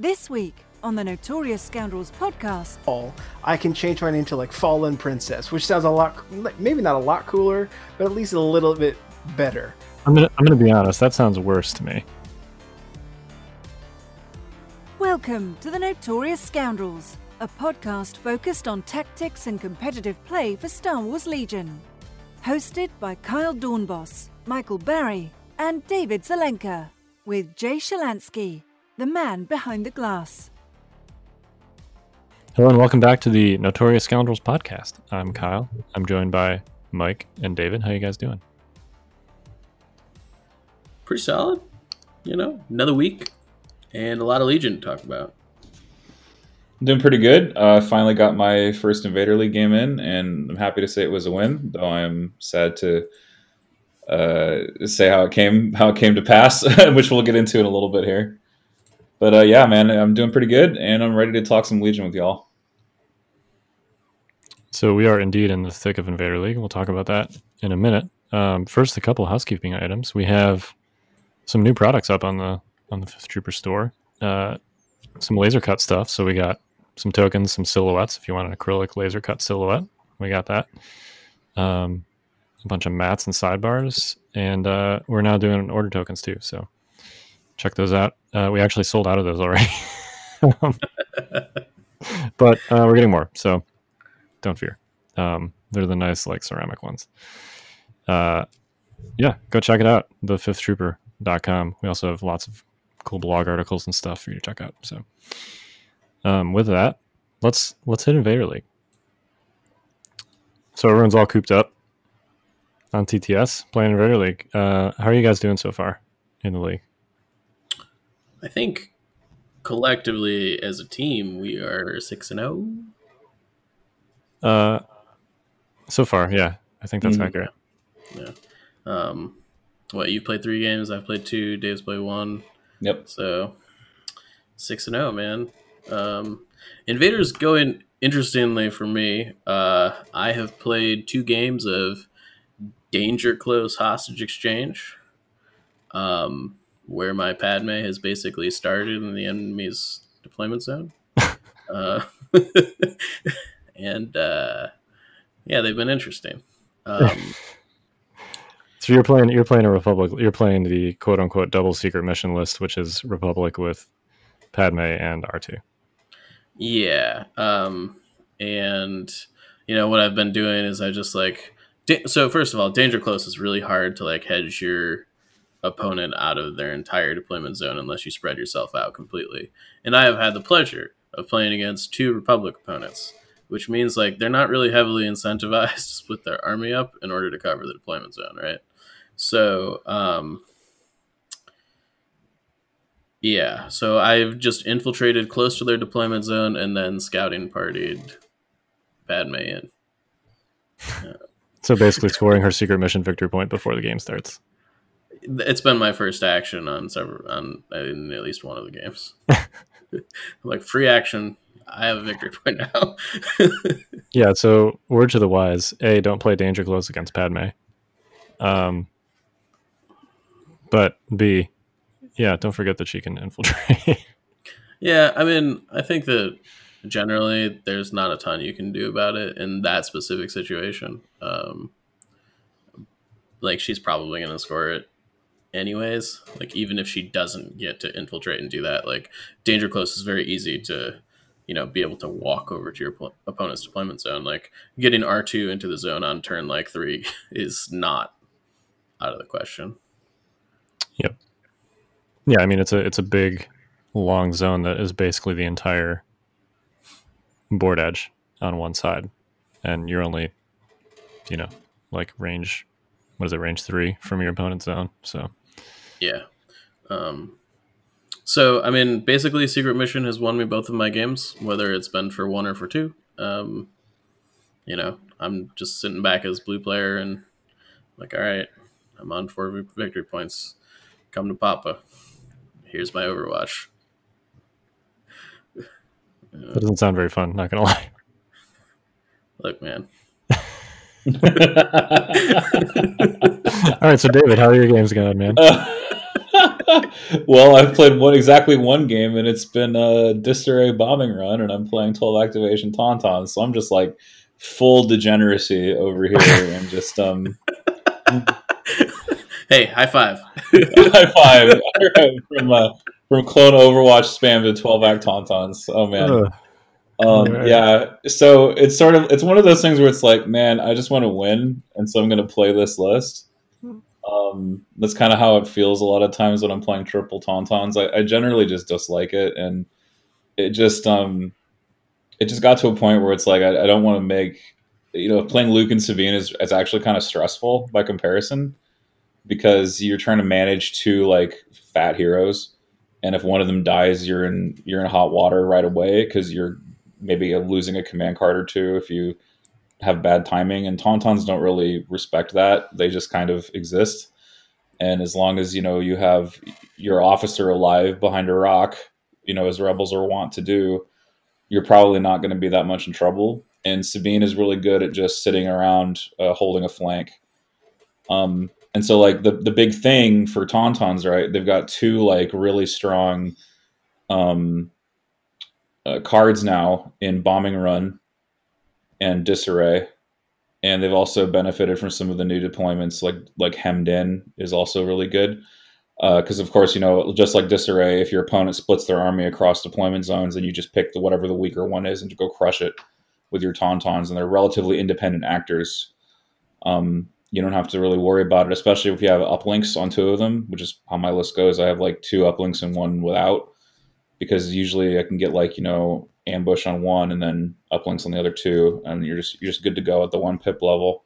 This week on the Notorious Scoundrels podcast. All I can change my name to like Fallen Princess, which sounds a lot, maybe not a lot cooler, but at least a little bit better. I'm gonna, I'm gonna be honest. That sounds worse to me. Welcome to the Notorious Scoundrels, a podcast focused on tactics and competitive play for Star Wars Legion. Hosted by Kyle Dornbos, Michael Barry, and David Zelenka, with Jay Shalansky, the man behind the glass. Hello and welcome back to the Notorious Scoundrels podcast. I'm Kyle. I'm joined by Mike and David. How are you guys doing? Pretty solid. You know, another week and a lot of Legion to talk about. Doing pretty good. Uh, finally got my first Invader League game in, and I'm happy to say it was a win. Though I'm sad to uh, say how it came how it came to pass, which we'll get into in a little bit here. But uh, yeah, man, I'm doing pretty good, and I'm ready to talk some Legion with y'all. So we are indeed in the thick of Invader League. We'll talk about that in a minute. Um, first, a couple housekeeping items. We have some new products up on the on the Fifth Trooper store. Uh, some laser cut stuff. So we got some tokens, some silhouettes. If you want an acrylic laser cut silhouette, we got that. Um, a bunch of mats and sidebars, and uh, we're now doing order tokens too. So check those out. Uh, we actually sold out of those already, but uh, we're getting more. So don't fear. Um, they're the nice like ceramic ones. Uh, yeah, go check it out. The fifth trooper.com. We also have lots of cool blog articles and stuff for you to check out. So um, with that, let's let's hit Invader League. So everyone's all cooped up on TTS playing Invader League. Uh, how are you guys doing so far in the league? I think collectively as a team we are six and zero. Uh, so far, yeah, I think that's Mhm. accurate. Yeah. Um, what you played three games? I've played two. Dave's played one. Yep. So six and zero, man. Um, Invaders going interestingly for me. Uh, I have played two games of Danger Close Hostage Exchange, um, where my Padme has basically started in the enemy's deployment zone. uh, and uh, yeah, they've been interesting. Um, So you're playing you're playing a Republic. You're playing the quote unquote double secret mission list, which is Republic with Padme and R two. Yeah. Um, and you know what I've been doing is I just like da- so first of all, danger close is really hard to like hedge your opponent out of their entire deployment zone unless you spread yourself out completely. And I have had the pleasure of playing against two Republic opponents, which means like they're not really heavily incentivized to split their army up in order to cover the deployment zone, right? So, um, yeah, so I've just infiltrated close to their deployment zone and then scouting partied Padme in. So basically, scoring her secret mission victory point before the game starts. It's been my first action on several on in at least one of the games. Like free action. I have a victory point now. Yeah. So word to the wise: A, don't play danger close against Padme. Um, but B, yeah, don't forget that she can infiltrate. yeah, I mean, I think that generally there's not a ton you can do about it in that specific situation. Um, like she's probably going to score it anyways. Like even if she doesn't get to infiltrate and do that, like danger close is very easy to, you know, be able to walk over to your opponent's deployment zone. Like getting R two into the zone on turn like three is not out of the question. Yep. Yeah, I mean it's a it's a big, long zone that is basically the entire board edge on one side, and you're only, you know, like range. What is it? Range three from your opponent's zone. So Yeah. Um, so, I mean, basically, Secret Mission has won me both of my games, whether it's been for one or for two. Um, you know, I'm just sitting back as blue player and like, all right, I'm on four victory points. Come to Papa. Here's my Overwatch. that doesn't sound very fun. Not gonna lie. Look, man. All right, so David, how are your games going, man? well, I've played one exactly one game, and it's been a disarray bombing run, and I'm playing 12 activation tauntauns. So I'm just like full degeneracy over here, and just um. hey, high five! high five from uh, from clone Overwatch spam to 12 act tauntauns. Oh man. Ugh. Um, Yeah. yeah, so it's sort of it's one of those things where it's like, man, I just want to win, and so I'm going to play this list. Um, that's kind of how it feels a lot of times when I'm playing triple tauntauns. I, I generally just dislike it, and it just um, it just got to a point where it's like I, I don't want to make you know playing Luke and Sabine is, is actually kind of stressful by comparison because you're trying to manage two like fat heroes, and if one of them dies, you're in you're in hot water right away because you're maybe losing a command card or two if you have bad timing and tauntauns don't really respect that. They just kind of exist. And as long as you know you have your officer alive behind a rock you know as rebels are wont to do you're probably not going to be that much in trouble. And sabine is really good at just sitting around uh, holding a flank. Um and so like the the big thing for tauntauns right they've got two like really strong um uh, cards now in bombing run and disarray. And they've also benefited from some of the new deployments like like hemmed in is also really good. Because of course you know just like disarray if your opponent splits their army across deployment zones then you just pick the whatever the weaker one is and go crush it with your tauntauns and they're relatively independent actors. Um, you don't have to really worry about it especially if you have uplinks on two of them which is how my list goes. I have like two uplinks and one without because usually I can get like you know ambush on one and then uplinks on the other two, and you're just you're just good to go at the one pip level.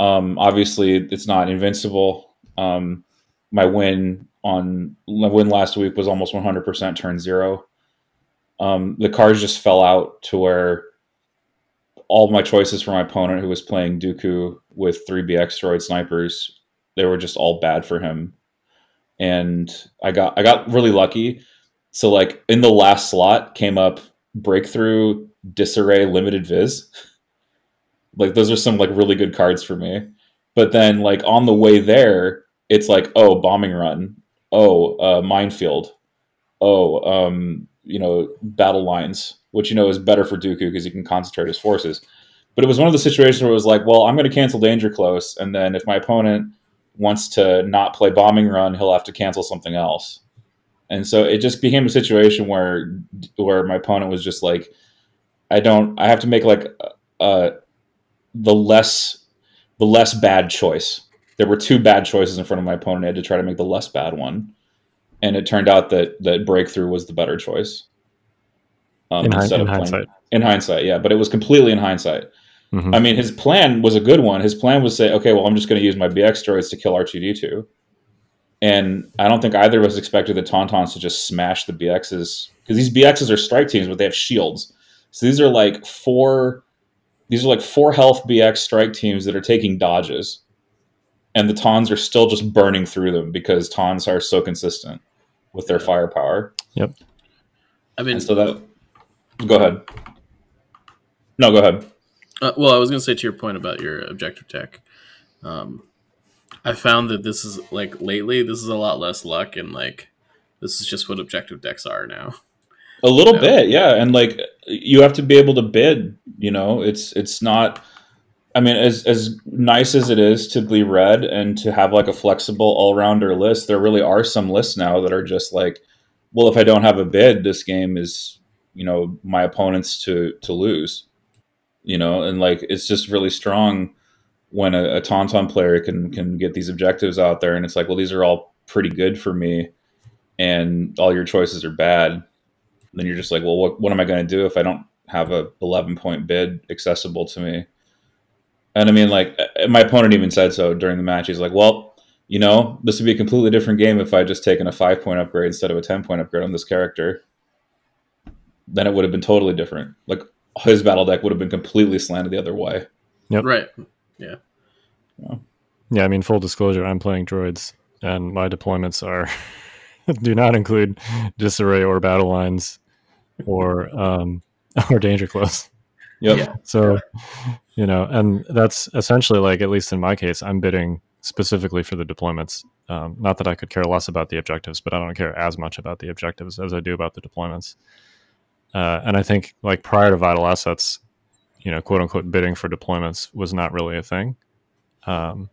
Um, obviously, it's not invincible. Um, my win on my win last week was almost 100% turn zero. Um, the cards just fell out to where all my choices for my opponent, who was playing Dooku with three BX droid snipers, they were just all bad for him. And I got I got really lucky. So like in the last slot came up breakthrough disarray limited viz. Like those are some like really good cards for me. But then like on the way there, it's like oh bombing run, oh uh, minefield, oh um, you know battle lines, which you know is better for Dooku because he can concentrate his forces. But it was one of the situations where it was like, well, I'm going to cancel danger close, and then if my opponent wants to not play bombing run, he'll have to cancel something else and so it just became a situation where where my opponent was just like i don't i have to make like uh the less the less bad choice there were two bad choices in front of my opponent i had to try to make the less bad one and it turned out that that breakthrough was the better choice um, in, instead in of playing- hindsight. in hindsight yeah but it was completely in hindsight Mhm. I mean, his plan was a good one. His plan was say, okay, well, I'm just going to use my BX droids to kill R2D2. And I don't think either of us expected the Tauntauns to just smash the BXs because these BXs are strike teams, but they have shields. So these are like four, these are like four health BX strike teams that are taking dodges, and the Tons are still just burning through them because Tons are so consistent with their firepower. Yep. I mean, And so that, go ahead. No, go ahead. Uh, well, I was going to say to your point about your objective deck. Um, I found that this is like lately, this is a lot less luck, and like this is just what objective decks are now. A little Yeah. bit, yeah, and like you have to be able to bid. You know, it's it's not. I mean, as as nice as it is to be read and to have like a flexible all rounder list, there really are some lists now that are just like, well, if I don't have a bid, this game is you know my opponents to to lose. You know, and like it's just really strong when a, a tauntaun player can can get these objectives out there, and it's like, well, these are all pretty good for me, and all your choices are bad then you're just like, well, what, what am I going to do if I don't have a 11 point bid accessible to me? And I mean, like, my opponent even said so during the match. He's like, well, you know, this would be a completely different game if I had just taken a five point upgrade instead of a 10 point upgrade on this character. Then it would have been totally different. Like, his battle deck would have been completely slanted the other way. Yep. Right. Yeah, Yeah, I mean, full disclosure, I'm playing droids, and my deployments are do not include disarray or battle lines or um, or danger close. Yep. Yeah. So, you know, and that's essentially like, at least in my case, I'm bidding specifically for the deployments. Um, not that I could care less about the objectives, but I don't care as much about the objectives as I do about the deployments. Uh, and I think like prior to Vital Assets, you know, quote unquote bidding for deployments was not really a thing. Um,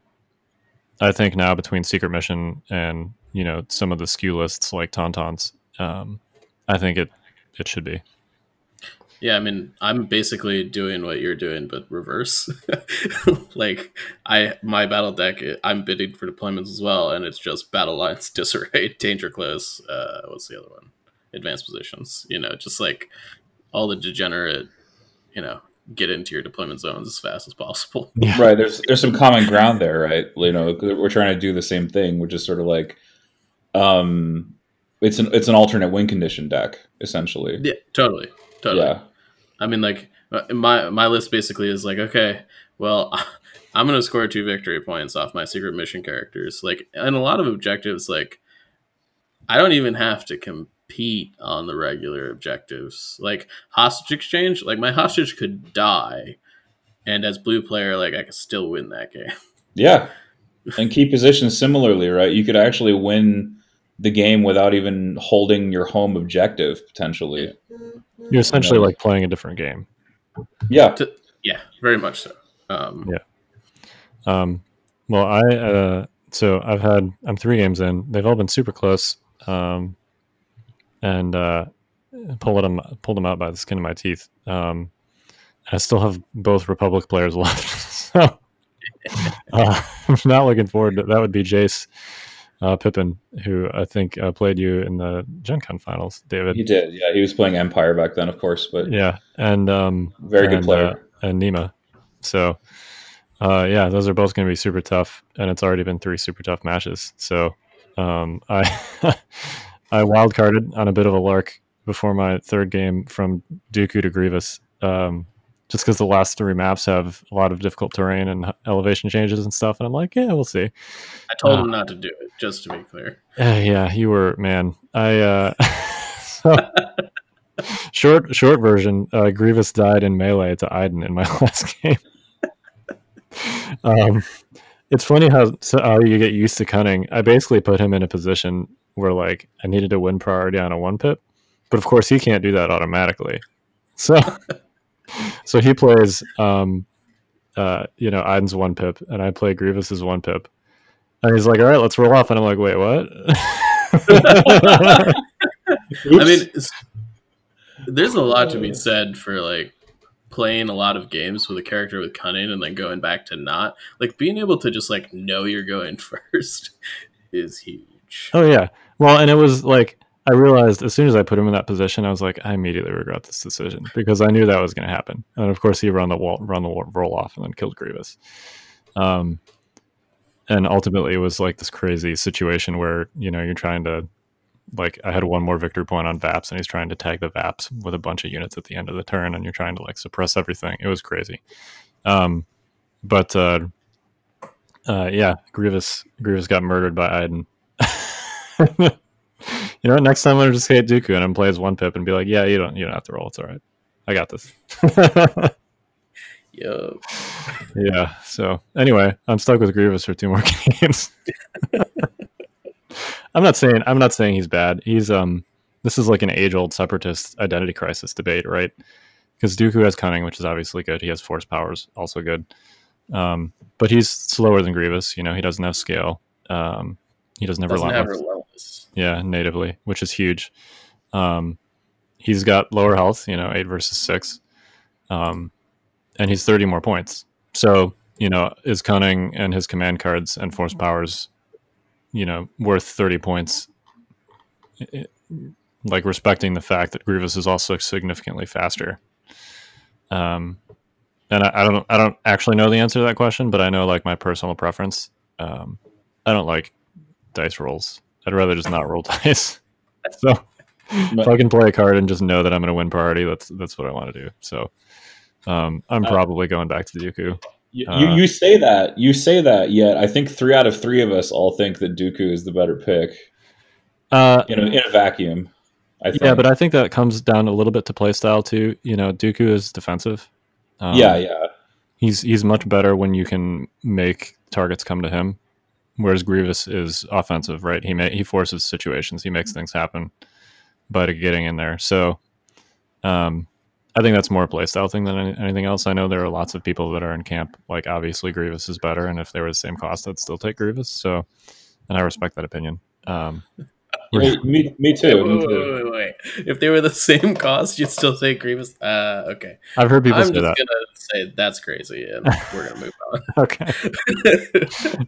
I think now between Secret Mission and you know some of the skew lists like Tauntauns, um, I think it it should be. Yeah, I mean, I'm basically doing what you're doing, but reverse. like, I my battle deck, I'm bidding for deployments as well, and it's just battle lines, disarray, danger close. Uh, what's the other one? Advanced positions. You know, just like all the degenerate, you know, get into your deployment zones as fast as possible. Yeah. Right. There's there's some common ground there, right? You know, we're trying to do the same thing, which is sort of like, um, it's an it's an alternate win condition deck essentially. Yeah, totally, totally. Yeah. I mean, like my my list basically is like, okay, well, I'm gonna score two victory points off my secret mission characters. Like, and a lot of objectives, like, I don't even have to compete on the regular objectives. Like hostage exchange, like my hostage could die, and as blue player, like I could still win that game. Yeah, and key positions similarly, right? You could actually win the game without even holding your home objective potentially. You're essentially like playing a different game. Yeah. To, yeah, very much so. Um, yeah. Um, well, I uh, so I've had I'm three games in. They've all been super close. Um, and uh, pull them pulled them out by the skin of my teeth. Um, I still have both Republic players left, so uh, I'm not looking forward to that. Would be Jace uh, Pippin, who I think uh, played you in the Gen Con finals, David. He did, yeah. He was playing Empire back then, of course, but yeah, and um, very good and, player, uh, and Nima. So, uh, yeah, those are both going to be super tough, and it's already been three super tough matches. So, um, I I wildcarded on a bit of a lark before my third game from Dooku to Grievous. Um, just because the last three maps have a lot of difficult terrain and elevation changes and stuff. And I'm like, yeah, we'll see. I told uh, him not to do it, just to be clear. Uh, yeah, you were man. I uh, so, short short version. Uh, Grievous died in melee to Iden in my last game. um, it's funny how how you get used to cunning. I basically put him in a position where like I needed to win priority on a one pip, but of course he can't do that automatically. So. so he plays, um, uh, you know, Iden's one pip, and I play Grievous's one pip, and he's like, "All right, let's roll off," and I'm like, "Wait, what?" I mean, there's a lot to be said for like playing a lot of games with a character with cunning and then going back to not like being able to just like know you're going first is huge. Oh yeah. Well, and it was like I realized as soon as I put him in that position, I was like, I immediately regret this decision because I knew that was going to happen. And of course, he run the wall, run the wall, roll off, and then killed Grievous. Um, and ultimately, it was like this crazy situation where you know you're trying to, like, I had one more victory point on Vaps, and he's trying to tag the Vaps with a bunch of units at the end of the turn, and you're trying to like suppress everything. It was crazy. Um, but uh, uh, yeah, Grievous Grievous got murdered by Iden. you know, next time I'm gonna just hit Dooku and I'm play as one pip and be like, yeah, you don't you don't have to roll. It's all right. I got this. Yo. Yeah. So anyway, I'm stuck with Grievous for two more games. I'm not saying I'm not saying he's bad. He's um this is like an age old separatist identity crisis debate, right? Because Dooku has cunning, which is obviously good. He has force powers, also good. Um, but he's slower than Grievous. You know, he doesn't have scale. Um, he doesn't doesn't relentless. Yeah, natively, which is huge. Um, he's got lower health, you know, eight versus six, um, and he's thirty more points. So you know, his cunning and his command cards and force powers, you know, worth thirty points. It, like respecting the fact that Grievous is also significantly faster. Um, and I, I, don't I don't actually know the answer to that question, but I know like my personal preference. Um, I don't like dice rolls. I'd rather just not roll dice. so if I can play a card and just know that I'm going to win priority, that's that's what I want to do. So um, I'm uh, probably going back to Dooku. You, uh, you, you say that you say that yet I think three out of three of us all think that Dooku is the better pick. Uh, in, a, in a vacuum. Yeah, but I think that comes down a little bit to playstyle too. You know, Dooku is defensive. Um, yeah, yeah. He's he's much better when you can make targets come to him whereas Grievous is offensive, right? He ma- he forces situations, he makes things happen by getting in there. So, um, I think that's more a playstyle thing than any- anything else. I know there are lots of people that are in camp like obviously Grievous is better, and if they were the same cost, I'd still take Grievous. So, and I respect that opinion. Um, Hey, me, me too. wait, wait, wait, wait. If they were the same cost, you'd still say Grievous. Uh, okay. I've heard people I'm say just that. gonna say that's crazy, and we're gonna move on. Okay.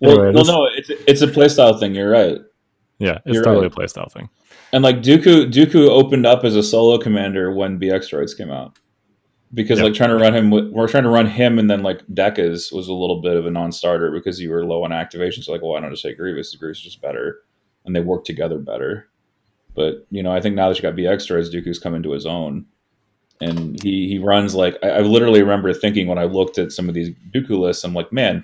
Well, Anyway, well, no, it's it's a playstyle thing. You're right. Yeah, it's You're totally right. a playstyle thing. And like Dooku, Dooku opened up as a solo commander when BX droids came out, because Yeah. like trying to run him, with, we're trying to run him, and then like Dekas was a little bit of a non-starter because you were low on activation. So like, well, why don't just say Grievous? Grievous is just better, and they work together better. But you know, I think now that you got BX droids, Dooku's come into his own, and he he runs like I, I literally remember thinking when I looked at some of these Dooku lists, I'm like, man,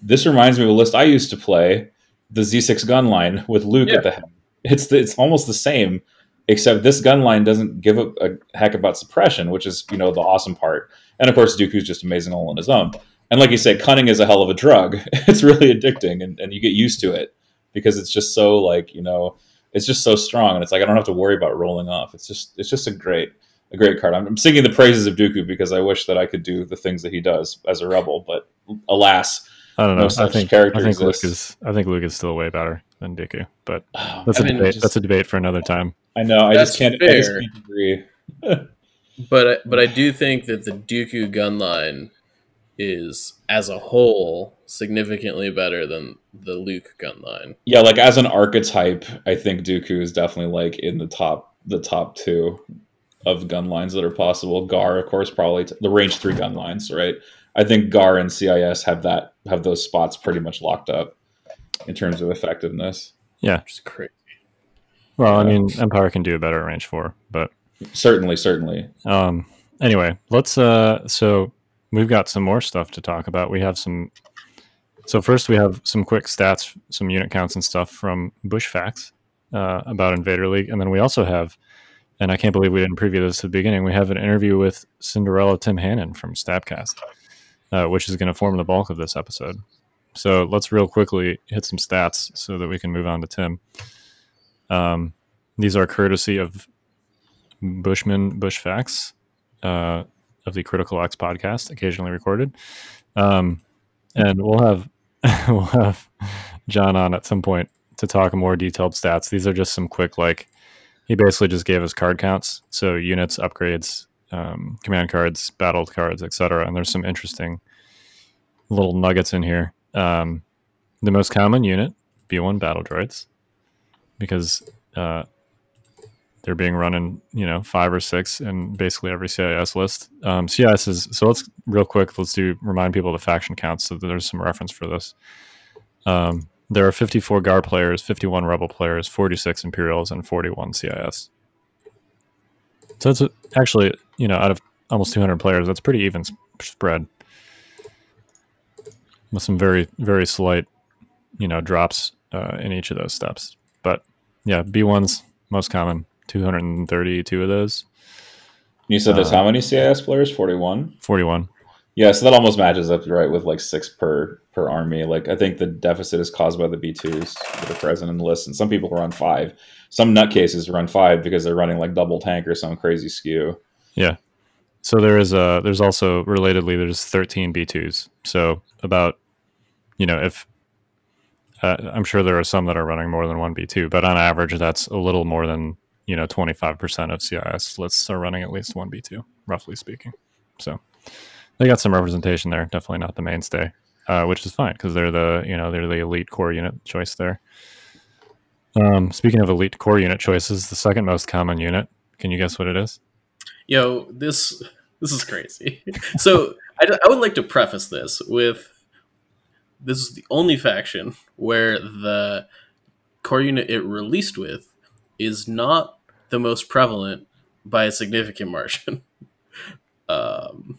this reminds me of a list I used to play, the Z6 gun line with Luke Yeah. at the head. It's the, it's almost the same, except this gun line doesn't give a, a heck about suppression, which is you know the awesome part. And of course, Dooku's just amazing all on his own. And like you say, cunning is a hell of a drug. It's really addicting, and, and you get used to it because it's just so like you know it's just so strong, and it's like I don't have to worry about rolling off. It's just it's just a great a great card. I'm, I'm singing the praises of Dooku because I wish that I could do the things that he does as a rebel, but alas, I don't No know. I such think character I think Luke is I think Luke is still way better than Dooku, but oh, that's I a mean, debate. just- that's a debate for another time. I know I just can't I just can't agree. But I- but I do think that the Dooku gun line is as a whole significantly better than the Luke gun line. Yeah, like as an archetype, I think Dooku is definitely like in the top the top two of gun lines that are possible. Gar, of course, probably t- the range three gun lines, right? I think Gar and CIS have that have those spots pretty much locked up in terms of effectiveness. Yeah. Which is crazy. Well, I mean, Empire can do a better at range four, but Certainly, certainly. um, anyway, let's. Uh, so we've got some more stuff to talk about. We have some. So first, we have some quick stats, some unit counts and stuff from Bush Facts uh, about Invader League, and then we also have, and I can't believe we didn't preview this at the beginning. We have an interview with Cinderella Tim Hannon from STABcast, uh, which is going to form the bulk of this episode. So let's real quickly hit some stats so that we can move on to Tim. Um, these are courtesy of Bushman Bush Facts uh, of the Critical X podcast, occasionally recorded. Um, and we'll have we'll have John on at some point to talk more detailed stats. These are just some quick like he basically just gave us card counts, so units, upgrades, um, command cards, battled cards, etc. And there's some interesting little nuggets in here. Um, the most common unit, B1 battle droids, because uh, they're being run in you know five or six in basically every CIS list. Um, CIS is so let's real quick let's do remind people the faction counts so there's some reference for this. Um, there are 54 Gar players, 51 Rebel players, 46 Imperials, and 41 CIS. So it's actually you know out of almost 200 players, that's pretty even s- spread with some very very slight you know drops uh, in each of those steps. But yeah, B1's most common. 232 of those. You said there's Uh, how many CIS players? Forty one. 41. Yeah, so that almost matches up right with like six per per army. Like I think the deficit is caused by the B twos that are present in the list, and some people run five. Some nutcases run five because they're running like double tank or some crazy skew. Yeah. So there is a there's also relatedly there's 13 B2s. So about you know if uh, I'm sure there are some that are running more than one B2, but on average that's a little more than you know 25% of CIS lists are running at least one B2, roughly speaking. So they got some representation there. Definitely not the mainstay, uh, which is fine because they're the you know they're the elite core unit choice there. Um, speaking of elite core unit choices, the second most common unit. Can you guess what it is? Yo, this this is crazy. so I, I would like to preface this with this is the only faction where the core unit it released with is not the most prevalent by a significant margin. um,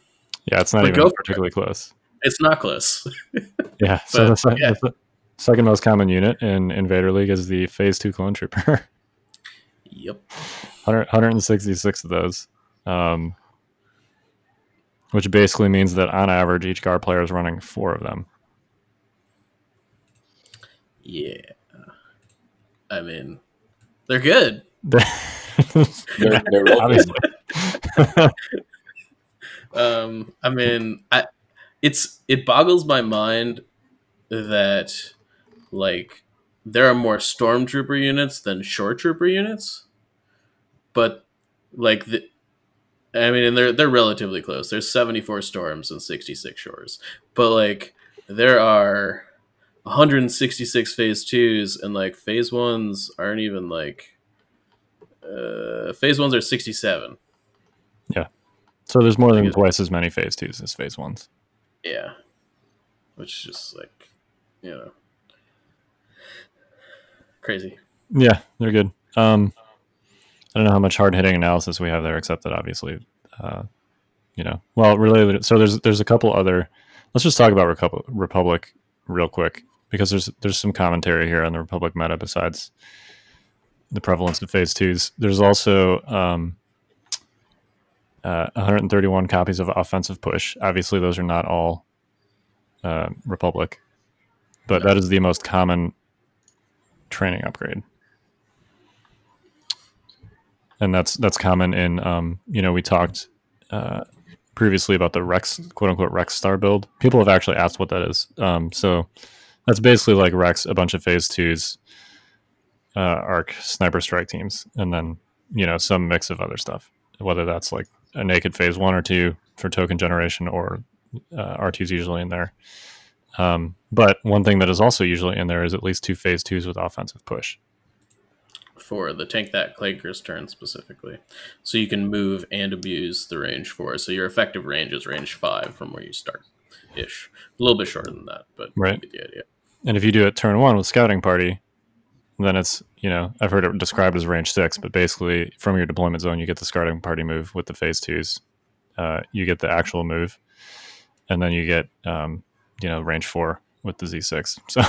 Yeah, it's not But even go for it. particularly close. it's not close. Yeah. So But, the, se- yeah. the second most common unit in Invader League is the Phase Two Clone Trooper. yep. 100, 166 of those, um, which basically means that on average each Gar player is running four of them. Yeah. I mean, they're good. They're, they're real Obviously. Um, I mean, I it's it boggles my mind that like there are more stormtrooper units than shore trooper units, but like the. I mean, and they're they're relatively close. There's 74 storms and 66 shores, but like there are 166 phase twos, and like phase ones aren't even like. Uh, phase ones are 67. So there's more than twice as many phase twos as phase ones. Yeah. Which is just like, you know, crazy. Yeah, they're good. Um, I don't know how much hard hitting analysis we have there, except that obviously, uh, you know, well, related. So there's there's a couple other. Let's just talk about Recu- Republic real quick because there's there's some commentary here on the Republic meta besides the prevalence of phase twos. There's also um, uh, 131 copies of offensive push. Obviously, those are not all uh, Republic, but that is the most common training upgrade and that's that's common in um, you know we talked uh, previously about the Rex quote unquote Rex Star build. People have actually asked what that is. Um, so that's basically like Rex, a bunch of Phase twos, uh, arc sniper strike teams, and then you know some mix of other stuff. Whether that's like a naked Phase one or two for token generation, or uh, R2's usually in there. Um, but one thing that is also usually in there is at least two Phase twos with offensive push. For the take that Clanker's turn specifically. So you can move and abuse the range four. So your effective range is range five from where you start ish. A little bit shorter than that, but Right. the idea. And if you do it turn one with scouting party, then it's you know I've heard it described as range six, but basically from your deployment zone you get the scouting party move with the phase twos, uh, you get the actual move, and then you get um, you know range four with the Z six. So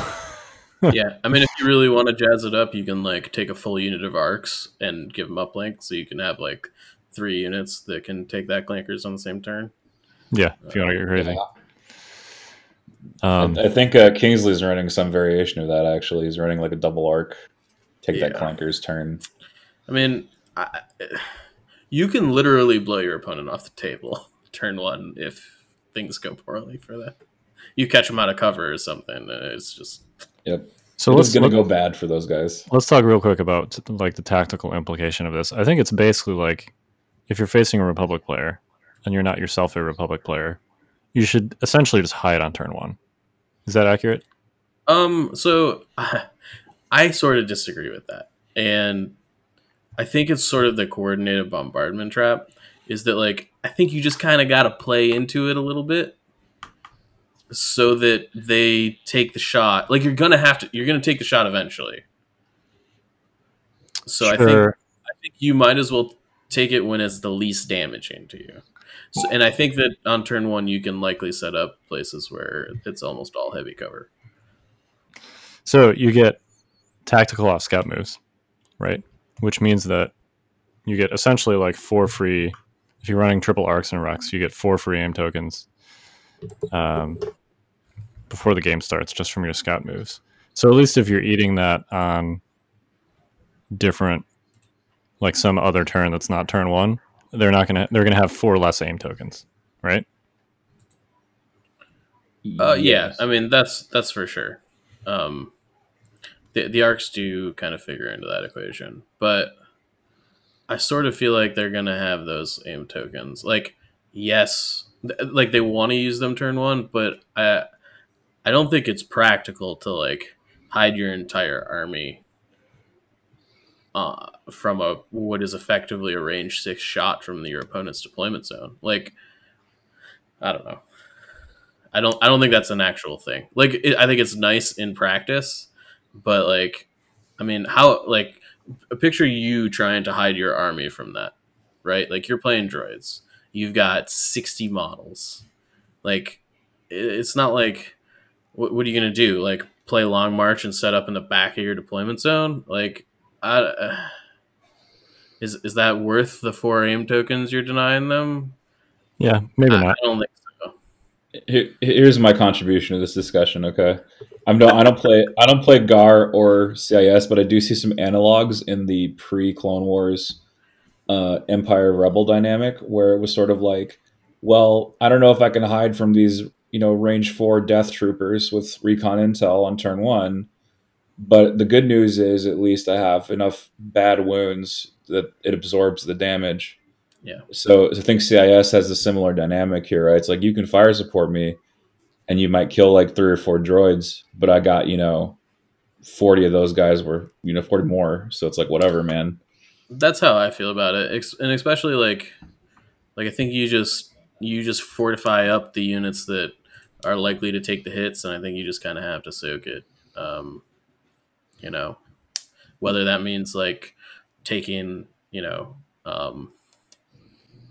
yeah, I mean, if you really want to jazz it up, you can like take a full unit of arcs and give them uplink, so you can have like three units that can take that clankers on the same turn. yeah, if you want to get crazy, Yeah. Um, I think uh, Kingsley's running some variation of that. Actually, he's running like a double arc. Take that clanker's turn. I mean, I, you can literally blow your opponent off the table turn one if things go poorly for that. You catch them out of cover or something. and It's just Yep. so it's going to go bad for those guys. Let's talk real quick about like the tactical implication of this. I think it's basically like if you're facing a Republic player and you're not yourself a Republic player, you should essentially just hide on turn one. Is that accurate? Um, so I sort of disagree with that. And I think it's sort of the coordinated bombardment trap is that like I think you just kind of got to play into it a little bit so that they take the shot. Like you're going to have to you're going to take the shot eventually. So I think I think you might as well take it when it's the least damaging to you. So, and I think that on turn 1 you can likely set up places where it's almost all heavy cover. So you get tactical off scout moves, right? Which means that you get essentially like four free. If you're running triple arcs and Rex, you get four free aim tokens um, before the game starts, just from your scout moves. So at least if you're eating that on different, like some other turn that's not turn one, they're not gonna. They're gonna have four less aim tokens, right? Uh, yeah, I mean that's that's for sure. Um, the the arcs do kind of figure into that equation, but I sort of feel like they're gonna have those aim tokens. Like, yes, th- like they want to use them turn one, but I I don't think it's practical to like hide your entire army uh, from a what is effectively a range six shot from your opponent's deployment zone. Like, I don't know. I don't I don't think that's an actual thing. Like it, I think it's nice in practice, but like I mean how like picture you trying to hide your army from that, right? Like you're playing droids. You've got 60 models. Like it, it's not like what, what are you to do? Like play long march and set up in the back of your deployment zone? Like I, uh, is is that worth the four aim tokens you're denying them? Yeah, maybe I, not. I don't think so. Here, here's my contribution to this discussion. Okay, I'm no, I don't play I don't play Gar or CIS, but I do see some analogs in the pre Clone Wars uh, Empire Rebel dynamic where it was sort of like, well, I don't know if I can hide from these you know range four Death Troopers with recon intel on turn one, but the good news is at least I have enough bad wounds that it absorbs the damage. Yeah. So, so I think CIS has a similar dynamic here, right? It's like you can fire support me, and you might kill like three or four droids, but I got you know, forty of those guys were you know forty more. So it's like whatever, man. That's how I feel about it, and especially like, like I think you just you just fortify up the units that are likely to take the hits, and I think you just kind of have to soak it. Um, you know, whether that means like taking you know um,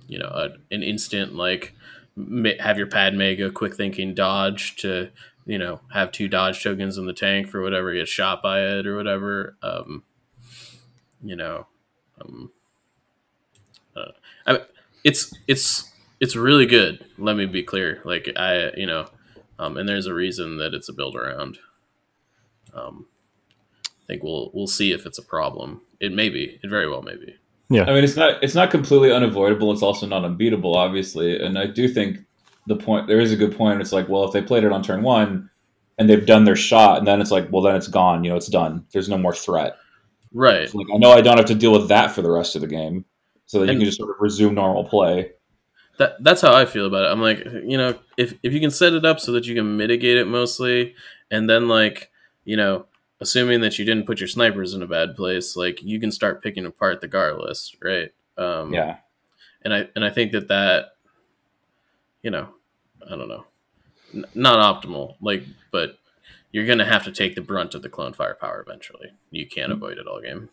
you know a, an instant like have your pad mega quick thinking dodge to you know have two dodge tokens in the tank for whatever gets shot by it or whatever um, you know um, uh, I, it's it's it's really good let me be clear like i you know um, and there's a reason that it's a build around um, think we'll we'll see if it's a problem it may be it very well may be Yeah. I mean, it's not it's not completely unavoidable. It's also not unbeatable, obviously. And I do think the point there is a good point. It's like, well, if they played it on turn one and they've done their shot, and then it's like, well, then it's gone. You know, it's done. There's no more threat. right It's like I know I don't have to deal with that for the rest of the game, so that you can just sort of resume normal play. that that's how I feel about it. I'm like, you know, if if you can set it up so that you can mitigate it mostly, and then like, you know, assuming that you didn't put your snipers in a bad place, like you can start picking apart the Gar list, right? Um, Yeah, and I and I think that that, you know, I don't know, N- not optimal, like, but you're gonna have to take the brunt of the clone firepower eventually. You can't avoid it all game.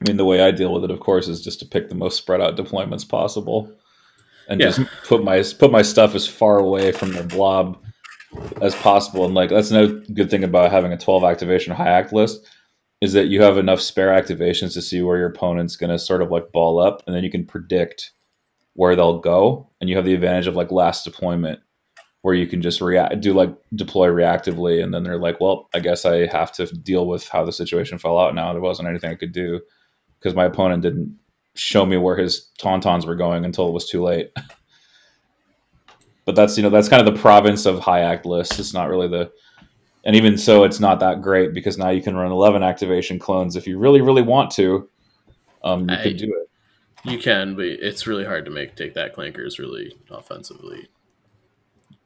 I mean the way I deal with it, of course, is just to pick the most spread out deployments possible, and Yeah. just put my put my stuff as far away from the blob as possible. And like that's another good thing about having a 12 activation high act list is that you have enough spare activations to see where your opponent's going to sort of like ball up, and then you can predict where they'll go, and you have the advantage of like last deployment. Where you can just react, do like deploy reactively, and then they're like, "Well, I guess I have to deal with how the situation fell out now. There wasn't anything I could do because my opponent didn't show me where his tauntauns were going until it was too late." but that's you know that's kind of the province of high act lists. It's not really the, and even so, it's not that great because now you can run eleven activation clones if you really really want to. Um, you I- could do it. You can, but it's really hard to make take that clankers really offensively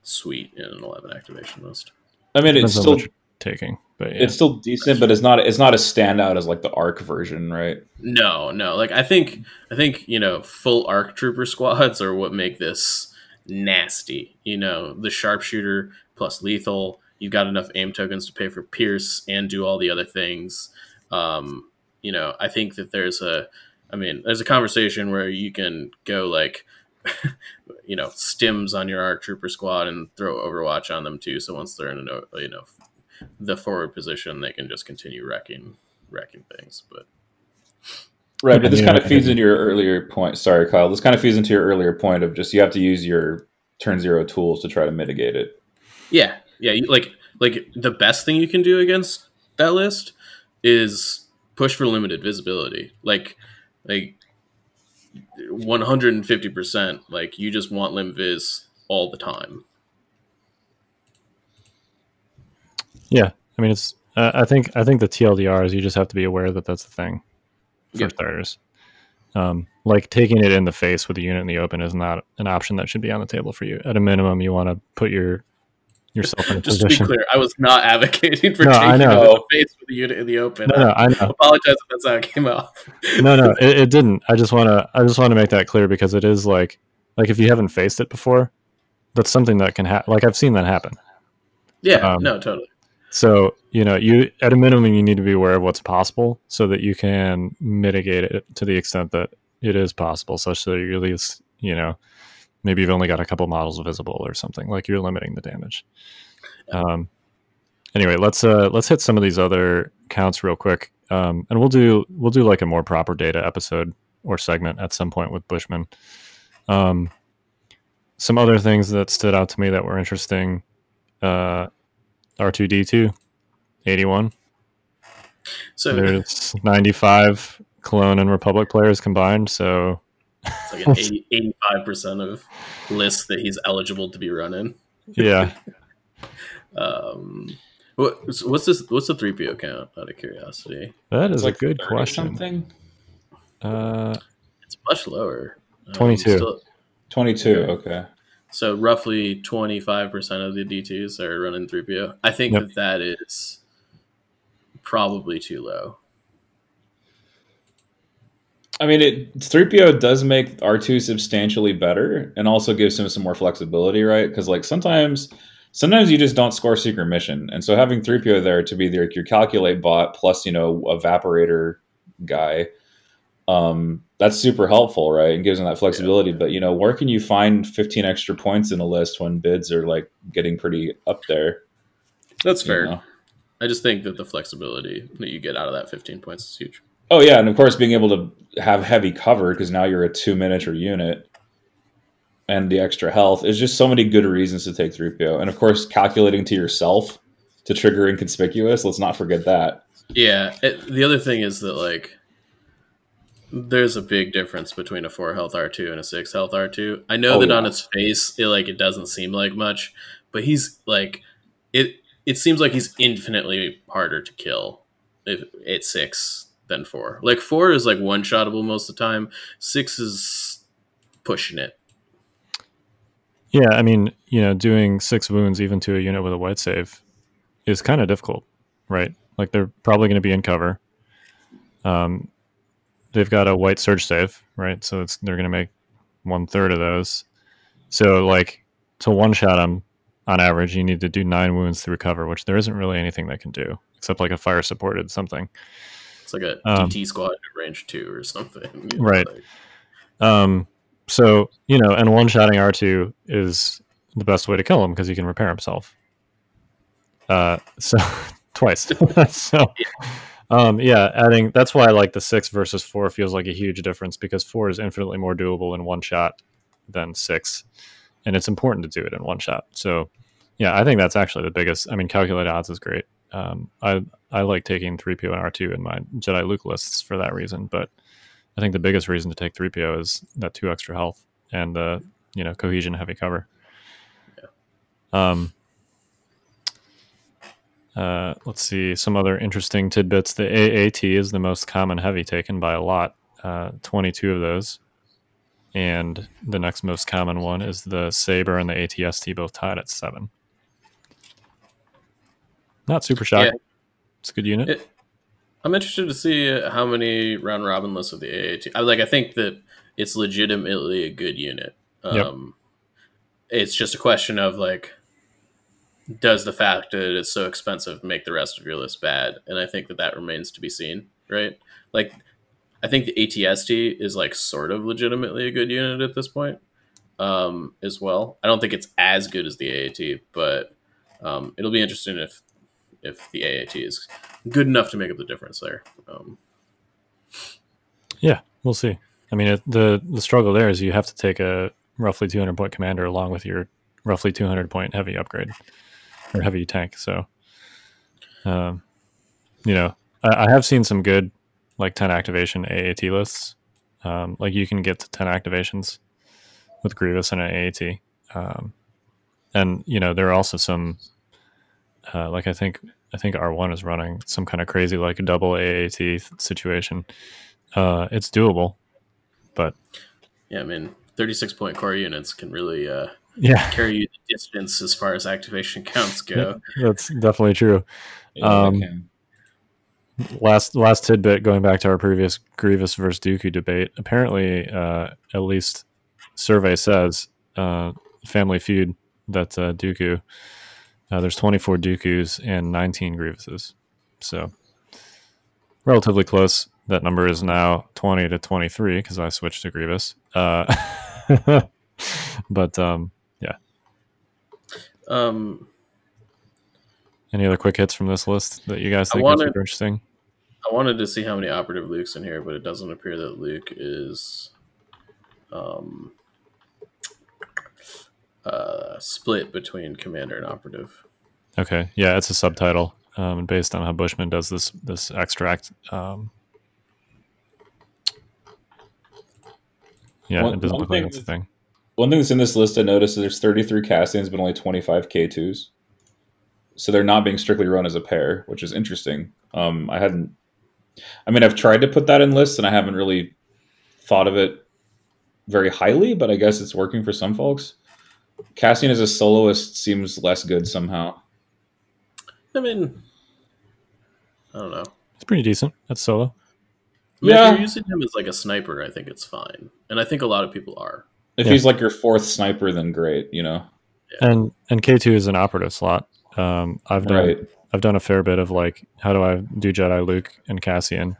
sweet in an eleven activation list. I mean, it's Depends still taking, but yeah. it's still decent, but it's not it's not as standout as like the arc version, right? No, no. Like I think I think, you know, full arc trooper squads are what make this nasty. You know, the sharpshooter plus lethal. You've got enough aim tokens to pay for Pierce and do all the other things. Um, you know, I think that there's a I mean, there's a conversation where you can go like you know, stims on your arc trooper squad and throw Overwatch on them too. So once they're in a you know the forward position, they can just continue wrecking wrecking things. But Right, but this kind of feeds into your earlier point. Sorry, Kyle. This kind of feeds into your earlier point of just you have to use your turn zero tools to try to mitigate it. Yeah, yeah. You, like, like the best thing you can do against that list is push for limited visibility. Like, like one hundred and fifty percent. Like, you just want lim vis all the time. yeah. I mean, it's. Uh, I think. I think the TLDR is you just have to be aware that that's the thing for Yep. starters. Um, like taking it in the face with a unit in the open is not an option that should be on the table for you. At a minimum, you want to put your yourself in a Just to be clear, I was not advocating for No, taking know. out the face with a unit in the open. No, no, I know. Apologize if that's how it came off. no, no, it, it didn't. I just want to. I just want to make that clear because it is like, like if you haven't faced it before, that's something that can happen. Like I've seen that happen. Yeah, Um, no, totally. So you know, you at a minimum you need to be aware of what's possible so that you can mitigate it to the extent that it is possible, such that you at least you know maybe you've only got a couple models visible or something like you're limiting the damage. Um, anyway, let's uh let's hit some of these other counts real quick, um, and we'll do we'll do like a more proper data episode or segment at some point with Bushman. Um, some other things that stood out to me that were interesting. Uh, R2D2, 81. So There's 95 Clone and Republic players combined. So it's like an 80, 85% of lists that he's eligible to be running. yeah, Um, what, what's this? What's the three PO count? Out of curiosity, that is It's like a good question. Something Uh, it's much lower. Um, 22. still- twenty-two. Okay. So roughly twenty five percent of the D2s are running three PO. I think Yep. that that is probably too low. I mean, it three PO does make R two substantially better, and also gives him some more flexibility, right? Because like sometimes, sometimes you just don't score secret mission, and so having three PO there to be like your calculate bot plus you know evaporator guy, um, that's super helpful, right? And gives them that flexibility. But you know, where can you find fifteen extra points in a list when bids are like getting pretty up there? That's fair. know? I just think that the flexibility that you get out of that fifteen points is huge. Oh yeah, and of course being able to have heavy cover because now you're a two miniature unit, and the extra health is just so many good reasons to take three PO. And of course, calculating to yourself to trigger inconspicuous. Let's not forget that. Yeah. It, the other thing is that like there's a big difference between a four health R two and a six health R two. I know Oh, that yeah. on its face, it like it doesn't seem like much, but he's like it. It seems like he's infinitely harder to kill if at six than four. Like four is like one shotable most of the time. Six is pushing it. yeah, I mean, you know, doing six wounds even to a unit with a white save is kind of difficult, right? Like they're probably going to be in cover. Um, they've got a white surge save, right? So it's they're going to make one third of those. So like to one shot them on average, you need to do nine wounds to recover, which there isn't really anything that can do except like a fire supported something. It's like a Um, DT squad at range two or something. you know, Right. like- Um, so you know, and one shotting R two is the best way to kill him because he can repair himself. Uh, so twice. so, um, yeah, adding that's why I like the six versus four feels like a huge difference because four is infinitely more doable in one shot than six, and it's important to do it in one shot. So, yeah, I think that's actually the biggest. I mean, calculated odds is great. Um, I I like taking three PO and R two in my Jedi Luke lists for that reason, but I think the biggest reason to take three PO is that two extra health and uh, you know cohesion heavy cover. Um. Uh, let's see some other interesting tidbits. The AAT is the most common heavy taken by a lot, uh, 22 of those. And the next most common one is the Saber and the ATST, both tied at seven. Not super shocking. Yeah. It's a good unit. It, I'm interested to see how many round robin lists of the AAT. I like. I think that it's legitimately a good unit. Yep. Um, It's just a question of like, does the fact that it's so expensive make the rest of your list bad? And I think that that remains to be seen. Right? Like, I think the ATST is like sort of legitimately a good unit at this point, um, as well. I don't think it's as good as the AAT, but um, it'll be interesting if if the AAT is good enough to make up the difference there. Um, Yeah, we'll see. I mean, it, the the struggle there is you have to take a roughly 200 point commander along with your roughly 200 point heavy upgrade or heavy tank. So, um, you know, I, I have seen some good like 10 activation AAT lists. Um, like you can get to 10 activations with Grievous and an AAT. Um, and you know, there are also some uh, like I think I think R1 is running some kind of crazy like a double AAT situation. Uh, it's doable, but yeah, I mean, 36 point core units can really uh, yeah, carry you the distance as far as activation counts go. that's definitely true. Yeah, Um. Last last tidbit going back to our previous Grievous versus Dooku debate. Apparently, uh, at least survey says uh, Family Feud that uh, Dooku. Uh, there's 24 Dookus and 19 Grievouses, so relatively close. That number is now 20 to 23 because I switched to Grievous. Uh, but um, Um, any other quick hits from this list that you guys I think wanted- are super interesting? I wanted to see how many operative Lukes in here, but it doesn't appear that Luke is. Um, uh, split between commander and operative. Okay, yeah, it's a subtitle um, based on how Bushman does this this extract. Um, yeah, One- it doesn't one look like thing that's a thing. One thing that's in this list I noticed is there's 33 Cassians, but only 25 K2s. So they're not being strictly run as a pair, which is interesting. Um, I hadn't. I mean, I've tried to put that in lists, and I haven't really thought of it very highly, but I guess it's working for some folks. Cassian as a soloist seems less good somehow. I mean, I don't know. It's pretty decent. That's solo. I mean, Yeah. If you're using him as like a sniper, I think it's fine, and I think a lot of people are. If Yeah. he's like your fourth sniper, then great, you know. And and K two is an operative slot. Um, I've done Right. I've done a fair bit of like how do I do Jedi Luke and Cassian,